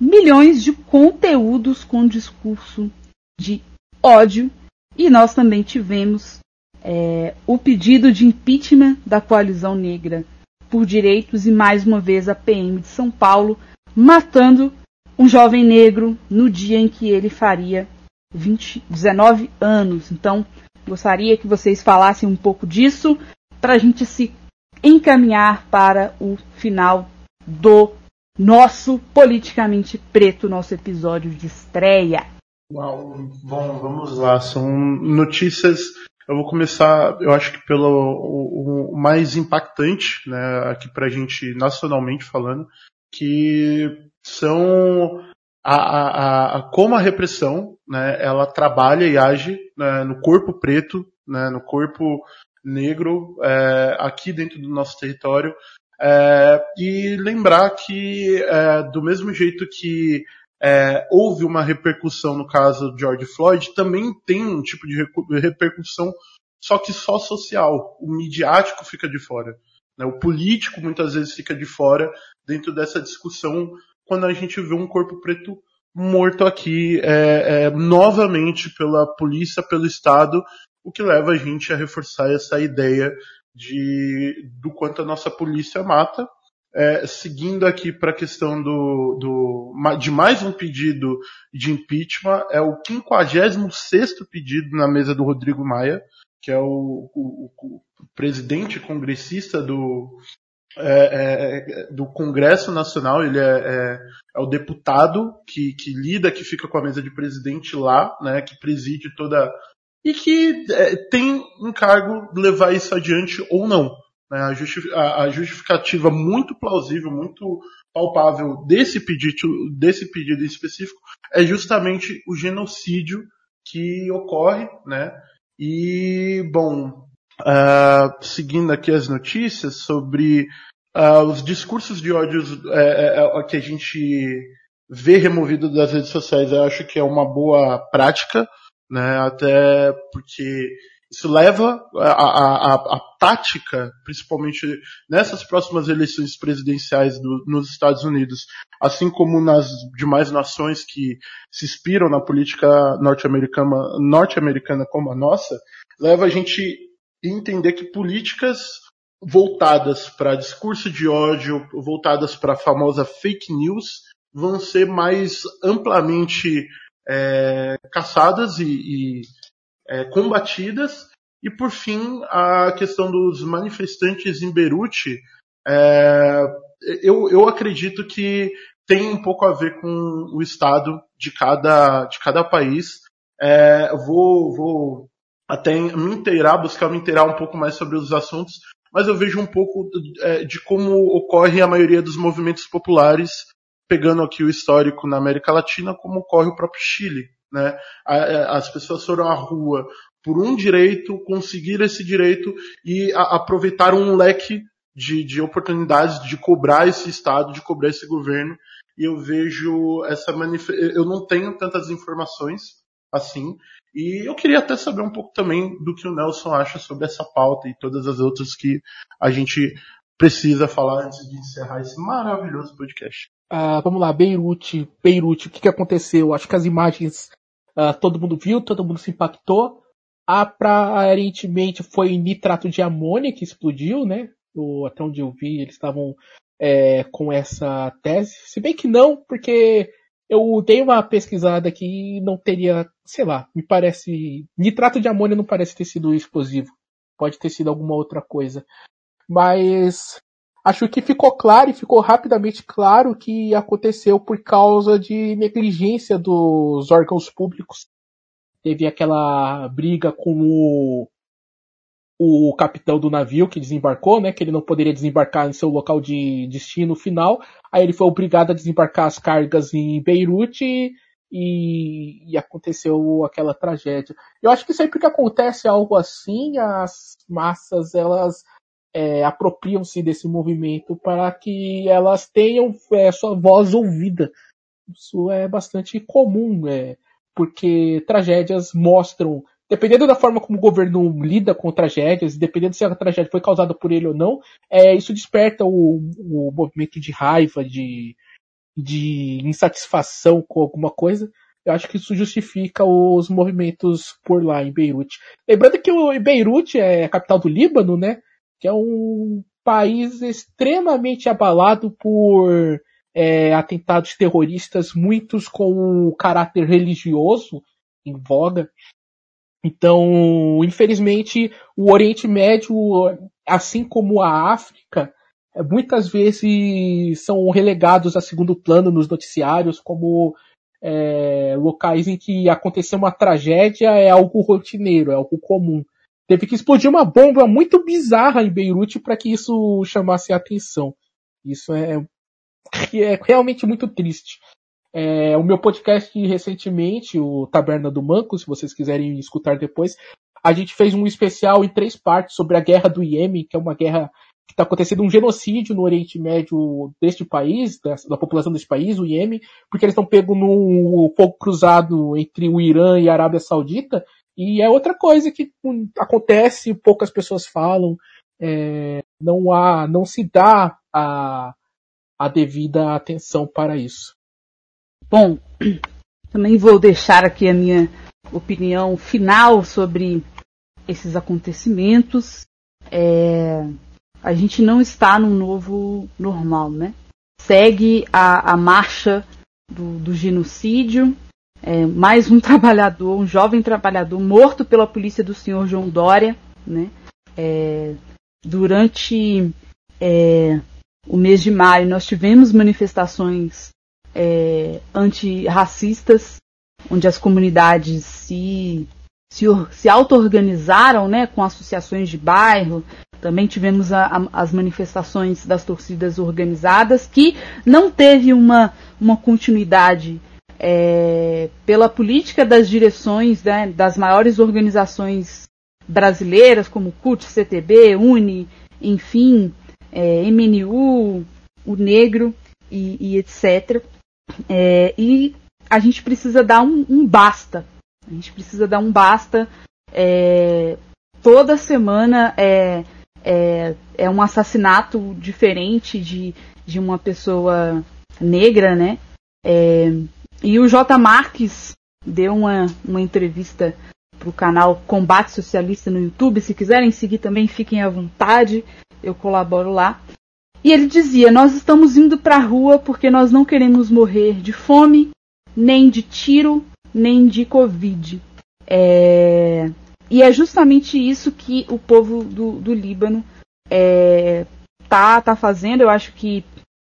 milhões de conteúdos com discurso de ódio. E nós também tivemos é, o pedido de impeachment da coalizão negra por direitos e mais uma vez a PM de São Paulo matando um jovem negro no dia em que ele faria 20, 19 anos. Então, gostaria que vocês falassem um pouco disso para a gente se encaminhar para o final do nosso politicamente preto, nosso episódio de estreia.
Uau, bom, vamos lá. São notícias eu vou começar, eu acho que pelo o, o mais impactante, né, aqui pra gente nacionalmente falando, que são a, a, a, como a repressão, né, ela trabalha e age né, no corpo preto, né, no corpo negro, é, aqui dentro do nosso território, é, e lembrar que é, do mesmo jeito que é, houve uma repercussão no caso de George Floyd, também tem um tipo de repercussão, só que só social. O midiático fica de fora. Né? O político muitas vezes fica de fora dentro dessa discussão quando a gente vê um corpo preto morto aqui é, é, novamente pela polícia, pelo Estado, o que leva a gente a reforçar essa ideia de do quanto a nossa polícia mata é, seguindo aqui para a questão do, do, de mais um pedido de impeachment, é o 56 pedido na mesa do Rodrigo Maia, que é o, o, o presidente congressista do, é, é, do Congresso Nacional, ele é, é, é, o deputado que, que lida, que fica com a mesa de presidente lá, né, que preside toda. e que é, tem encargo de levar isso adiante ou não. Né, a, justi a, justificativa muito plausível, muito palpável desse pedido, desse pedido específico é justamente o genocídio que ocorre, né? E, bom, uh, seguindo aqui as notícias sobre uh, os discursos de ódio uh, que a gente ver removido das redes sociais. Eu acho que é uma boa prática, né? Até porque isso leva a, a, a, a tática, principalmente nessas próximas eleições presidenciais do, nos Estados Unidos, assim como nas demais nações que se inspiram na política norte-americana, norte-americana como a nossa, leva a gente entender que políticas voltadas para discurso de ódio, voltadas para a famosa fake news, vão ser mais amplamente é, caçadas e, e é, combatidas. E por fim, a questão dos manifestantes em Beirute, é, eu, eu acredito que tem um pouco a ver com o estado de cada, de cada país. É, vou, vou até me inteirar, buscar me inteirar um pouco mais sobre os assuntos, mas eu vejo um pouco é, de como ocorre a maioria dos movimentos populares, pegando aqui o histórico na América Latina, como ocorre o próprio Chile. Né? As pessoas foram à rua por um direito, conseguir esse direito e a, aproveitar um leque de, de oportunidades de cobrar esse Estado, de cobrar esse governo. E eu vejo essa manifestação. Eu não tenho tantas informações assim. E eu queria até saber um pouco também do que o Nelson acha sobre essa pauta e todas as outras que a gente precisa falar antes de encerrar esse maravilhoso podcast.
Uh, vamos lá, Beirute, Beirute, o que, que aconteceu? Acho que as imagens uh, todo mundo viu, todo mundo se impactou. Aparentemente foi nitrato de amônia que explodiu, né? O, até onde eu vi, eles estavam é, com essa tese. Se bem que não, porque eu dei uma pesquisada que não teria, sei lá, me parece. Nitrato de amônia não parece ter sido explosivo. Pode ter sido alguma outra coisa. Mas acho que ficou claro e ficou rapidamente claro que aconteceu por causa de negligência dos órgãos públicos. Teve aquela briga com o, o capitão do navio que desembarcou, né, que ele não poderia desembarcar em seu local de destino final. Aí ele foi obrigado a desembarcar as cargas em Beirute e, e, aconteceu aquela tragédia. Eu acho que sempre que acontece algo assim, as massas elas é, apropriam-se desse movimento para que elas tenham é, sua voz ouvida. Isso é bastante comum, é, porque tragédias mostram, dependendo da forma como o governo lida com tragédias, dependendo se a tragédia foi causada por ele ou não, é, isso desperta o, o movimento de raiva, de, de insatisfação com alguma coisa. Eu acho que isso justifica os movimentos por lá em Beirute. Lembrando que o Beirute é a capital do Líbano, né? Que é um país extremamente abalado por é, atentados terroristas, muitos com caráter religioso em voga. Então, infelizmente, o Oriente Médio, assim como a África, é, muitas vezes são relegados a segundo plano nos noticiários como é, locais em que acontecer uma tragédia é algo rotineiro, é algo comum. Teve que explodir uma bomba muito bizarra em Beirute para que isso chamasse a atenção. Isso é, é realmente muito triste. É, o meu podcast recentemente, o Taberna do Manco, se vocês quiserem escutar depois, a gente fez um especial em três partes sobre a guerra do Iêmen, que é uma guerra que está acontecendo um genocídio no Oriente Médio deste país, da, da população desse país, o Iêmen, porque eles estão pegos no fogo cruzado entre o Irã e a Arábia Saudita, e é outra coisa que acontece, poucas pessoas falam, é, não há, não se dá a, a devida atenção para isso.
Bom, [clears throat] também vou deixar aqui a minha opinião final sobre esses acontecimentos. É, a gente não está num novo normal, né? Segue a, a marcha do, do genocídio, é, mais um [laughs] trabalhador, um jovem trabalhador morto pela polícia do senhor João Dória, né? É, durante é, o mês de maio nós tivemos manifestações é, antirracistas, onde as comunidades se, se, se auto-organizaram né, com associações de bairro. Também tivemos a, a, as manifestações das torcidas organizadas, que não teve uma, uma continuidade é, pela política das direções né, das maiores organizações brasileiras, como CUT, CTB, UNE, enfim, é, MNU, o Negro e, e etc. É, e a gente precisa dar um, um, basta. A gente precisa dar um basta. É, toda semana é, é, é, um assassinato diferente de, de uma pessoa negra, né? É, e o J. Marques deu uma, uma entrevista para o canal Combate Socialista no YouTube. Se quiserem seguir também, fiquem à vontade, eu colaboro lá. E ele dizia: Nós estamos indo para a rua porque nós não queremos morrer de fome, nem de tiro, nem de Covid. É... E é justamente isso que o povo do, do Líbano é, tá, tá fazendo. Eu acho que,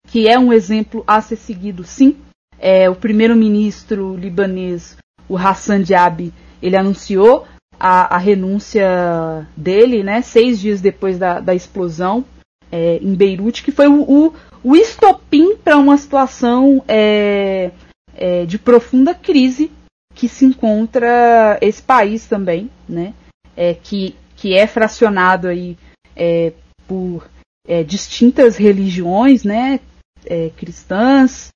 que é um exemplo a ser seguido, sim. É, o primeiro-ministro libanês, o Hassan Diab, ele anunciou a, a, renúncia dele, né, seis dias depois da, da explosão é, em Beirute, que foi o, o, o estopim para uma situação é, é, de profunda crise que se encontra esse país também, né, é, que, que é fracionado aí é, por é, distintas religiões, né, cristãs,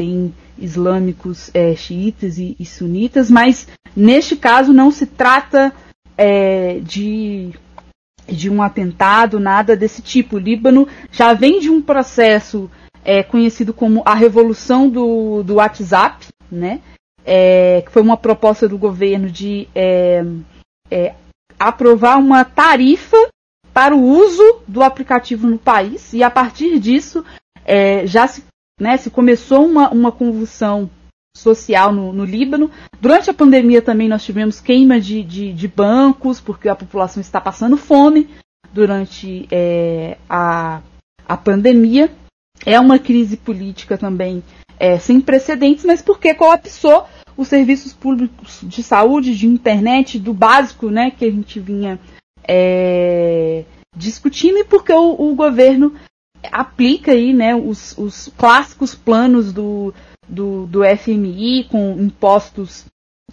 tem, islâmicos é, xiitas e, e, sunitas, mas neste caso não se trata é, de, de um atentado, nada desse tipo. O Líbano já vem de um processo é, conhecido como a Revolução do, do WhatsApp, né? É, que foi uma proposta do governo de é, é, aprovar uma tarifa para o uso do aplicativo no país, e a partir disso já se né, se começou uma, uma convulsão social no, no, Líbano. Durante a pandemia também nós tivemos queima de, de, de bancos, porque a população está passando fome durante é, a, a pandemia. É uma crise política também é, sem precedentes, mas porque colapsou os serviços públicos de saúde, de internet, do básico né, que a gente vinha é, discutindo, e porque o, o governo aplica aí, né, os, os clássicos planos do, do, do FMI com impostos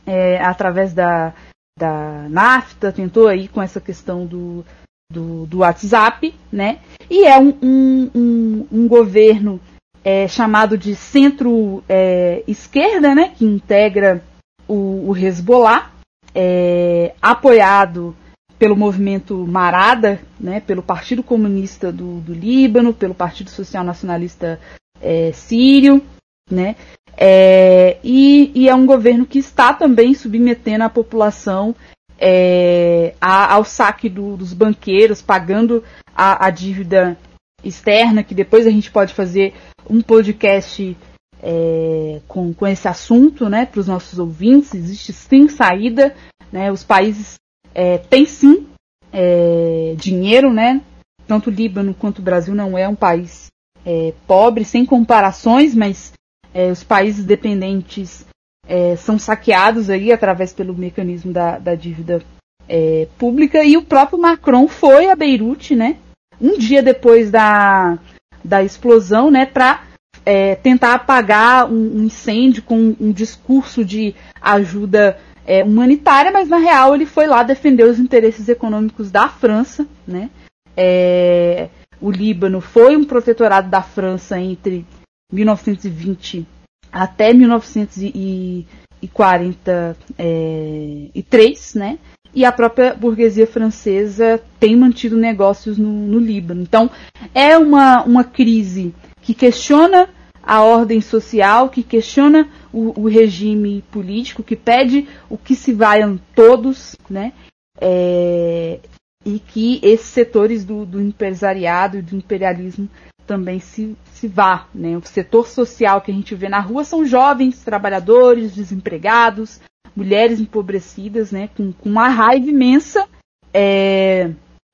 é, através da, da NAFTA, tentou aí com essa questão do, do, do WhatsApp, né? E é um, um, um, um governo é, chamado de centro-esquerda, é, né? Que integra o, o Hezbollah, é, apoiado pelo movimento Marada, né, pelo Partido Comunista do, do Líbano, pelo Partido Social Nacionalista é, Sírio, né, é, e, e, é um governo que está também submetendo a população é, a, ao saque do, dos banqueiros, pagando a, a, dívida externa, que depois a gente pode fazer um podcast é, com, com esse assunto né, para os nossos ouvintes. Existe sim saída, né, os países é, tem sim é, dinheiro, né? Tanto o Líbano quanto o Brasil não é um país é, pobre, sem comparações, mas é, os países dependentes é, são saqueados aí através pelo mecanismo da, da dívida é, pública. E o próprio Macron foi a Beirute, né? Um dia depois da, da explosão, né? Para tentar apagar um, um incêndio com um discurso de ajuda é, humanitária, mas na real ele foi lá defender os interesses econômicos da França, né? É, o Líbano foi um protetorado da França entre 1920 até 1943, né? E a própria burguesia francesa tem mantido negócios no, no Líbano. Então, é uma, uma crise que questiona a ordem social, que questiona o, o regime político, que pede o que se vaiam todos, né? É, e que esses setores do, do empresariado e do imperialismo também se, se vá. Né? O setor social que a gente vê na rua são jovens, trabalhadores, desempregados, mulheres empobrecidas, né? com, com uma raiva imensa é,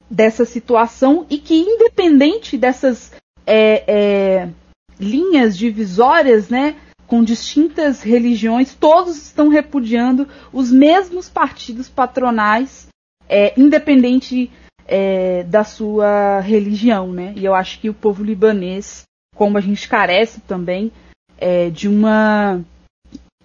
dessa situação e que, independente dessas é, é linhas divisórias, né, com distintas religiões, todos estão repudiando os mesmos partidos patronais, é, independente é, da sua religião, né? E eu acho que o povo libanês, como a gente carece também é, de uma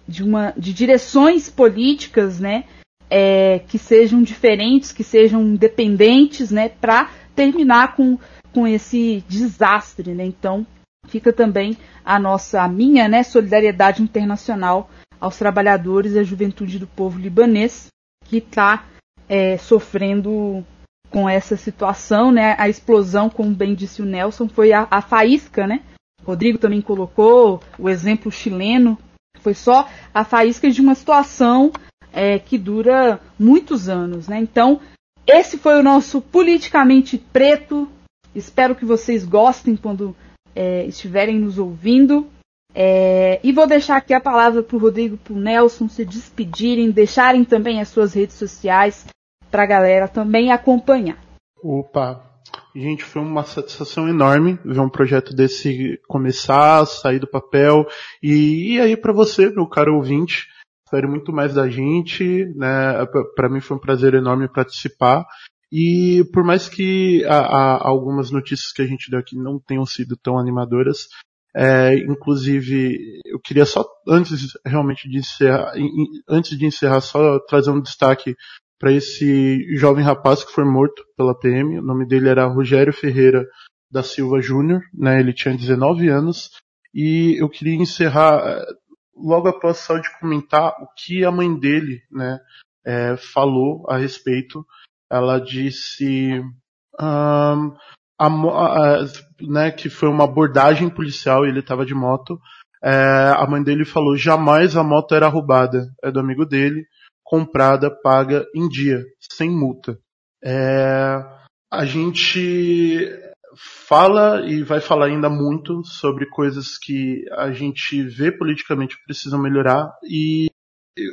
de uma de direções políticas, né, é, que sejam diferentes, que sejam independentes, né, para terminar com com esse desastre, né? Então fica também a nossa, a minha, né, solidariedade internacional aos trabalhadores e à juventude do povo libanês que está é, sofrendo com essa situação, né? A explosão, como bem disse o Nelson, foi a, a faísca, né? Rodrigo também colocou o exemplo chileno, foi só a faísca de uma situação é, que dura muitos anos, né? Então, esse foi o nosso politicamente preto. Espero que vocês gostem quando é, estiverem nos ouvindo. É, e vou deixar aqui a palavra para o Rodrigo e para o Nelson se despedirem, deixarem também as suas redes sociais para a galera também acompanhar.
Opa, gente, foi uma satisfação enorme ver um projeto desse começar, sair do papel e, e aí para você, meu caro ouvinte, espere muito mais da gente, né? Para mim foi um prazer enorme participar. E por mais que a, a, algumas notícias que a gente deu aqui não tenham sido tão animadoras, é, inclusive, eu queria só, antes realmente de encerrar, antes de encerrar, só trazer um destaque para esse jovem rapaz que foi morto pela PM. O nome dele era Rogério Ferreira da Silva Júnior, né? Ele tinha 19 anos. E eu queria encerrar é, logo após só de comentar o que a mãe dele, né, é, falou a respeito. Ela disse, um, a, a, né, que foi uma abordagem policial e ele estava de moto. É, a mãe dele falou: jamais a moto era roubada, é do amigo dele, comprada, paga em dia, sem multa. É, a gente fala e vai falar ainda muito sobre coisas que a gente vê politicamente precisam melhorar e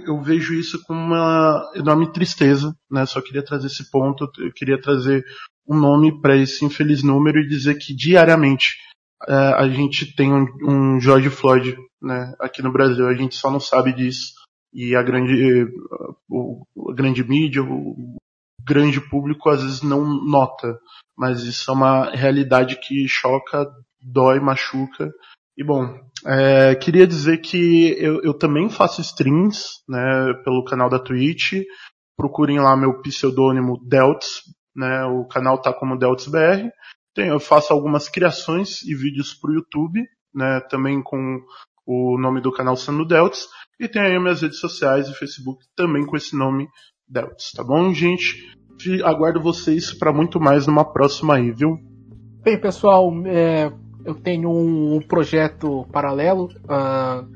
eu vejo isso com uma enorme tristeza, né? Só queria trazer esse ponto, eu queria trazer um nome para esse infeliz número e dizer que diariamente uh, a gente tem um, um, George Floyd né, aqui no Brasil. A gente só não sabe disso. E a grande, a grande mídia, o grande público às vezes não nota. Mas isso é uma realidade que choca, dói, machuca. E bom, é, queria dizer que eu, eu também faço streams né, pelo canal da Twitch. Procurem lá meu pseudônimo Delts, né? O canal tá como DeltsBR. Tem, eu faço algumas criações e vídeos pro YouTube, né? Também com o nome do canal sendo Delts. E tem aí minhas redes sociais e Facebook também com esse nome Delts, tá bom, gente? Aguardo vocês para muito mais numa próxima aí, viu?
Bem, pessoal, é, eu tenho um, projeto paralelo, uh,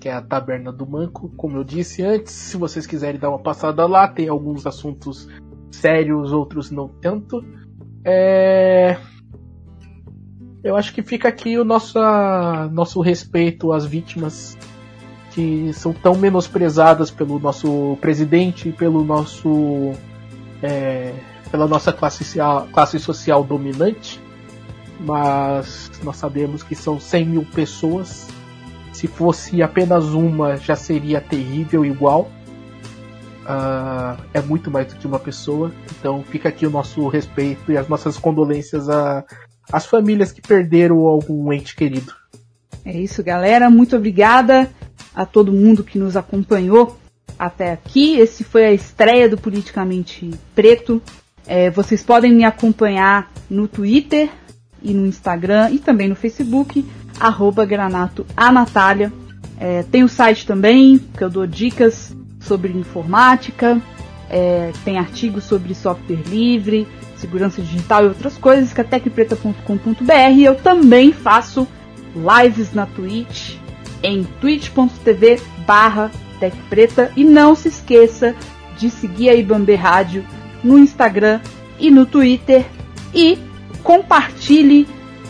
que é a Taberna do Manco, como eu disse antes. Se vocês quiserem dar uma passada lá, tem alguns assuntos sérios, outros não tanto. É... Eu acho que fica aqui o nosso, nosso respeito às vítimas que são tão menosprezadas pelo nosso presidente, pelo nosso é, pela nossa classe classe social dominante, mas nós sabemos que são 100 mil pessoas. Se fosse apenas uma, já seria terrível igual uh, é muito mais do que uma pessoa. Então fica aqui o nosso respeito e as nossas condolências às famílias que perderam algum ente querido.
É isso, galera. Muito obrigada a todo mundo que nos acompanhou até aqui. Esse foi a estreia do Politicamente Preto. É, vocês podem me acompanhar no Twitter e no Instagram e também no Facebook, arroba Granato a Natália. É, tem o site também, que eu dou dicas sobre informática, é, tem artigos sobre software livre, segurança digital e outras coisas, que é tecpreta.com.br. Eu também faço lives na Twitch, em twitch.tv barra tecpreta. E não se esqueça de seguir a Ibambe Rádio no Instagram e no Twitter. E compartilhe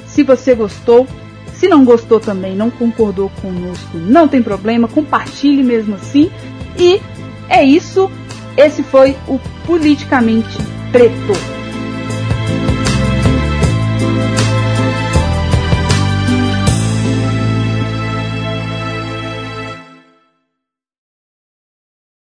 se você gostou. Se não gostou também, não concordou conosco, não tem problema, compartilhe mesmo assim. E é isso. Esse foi o Politicamente Preto.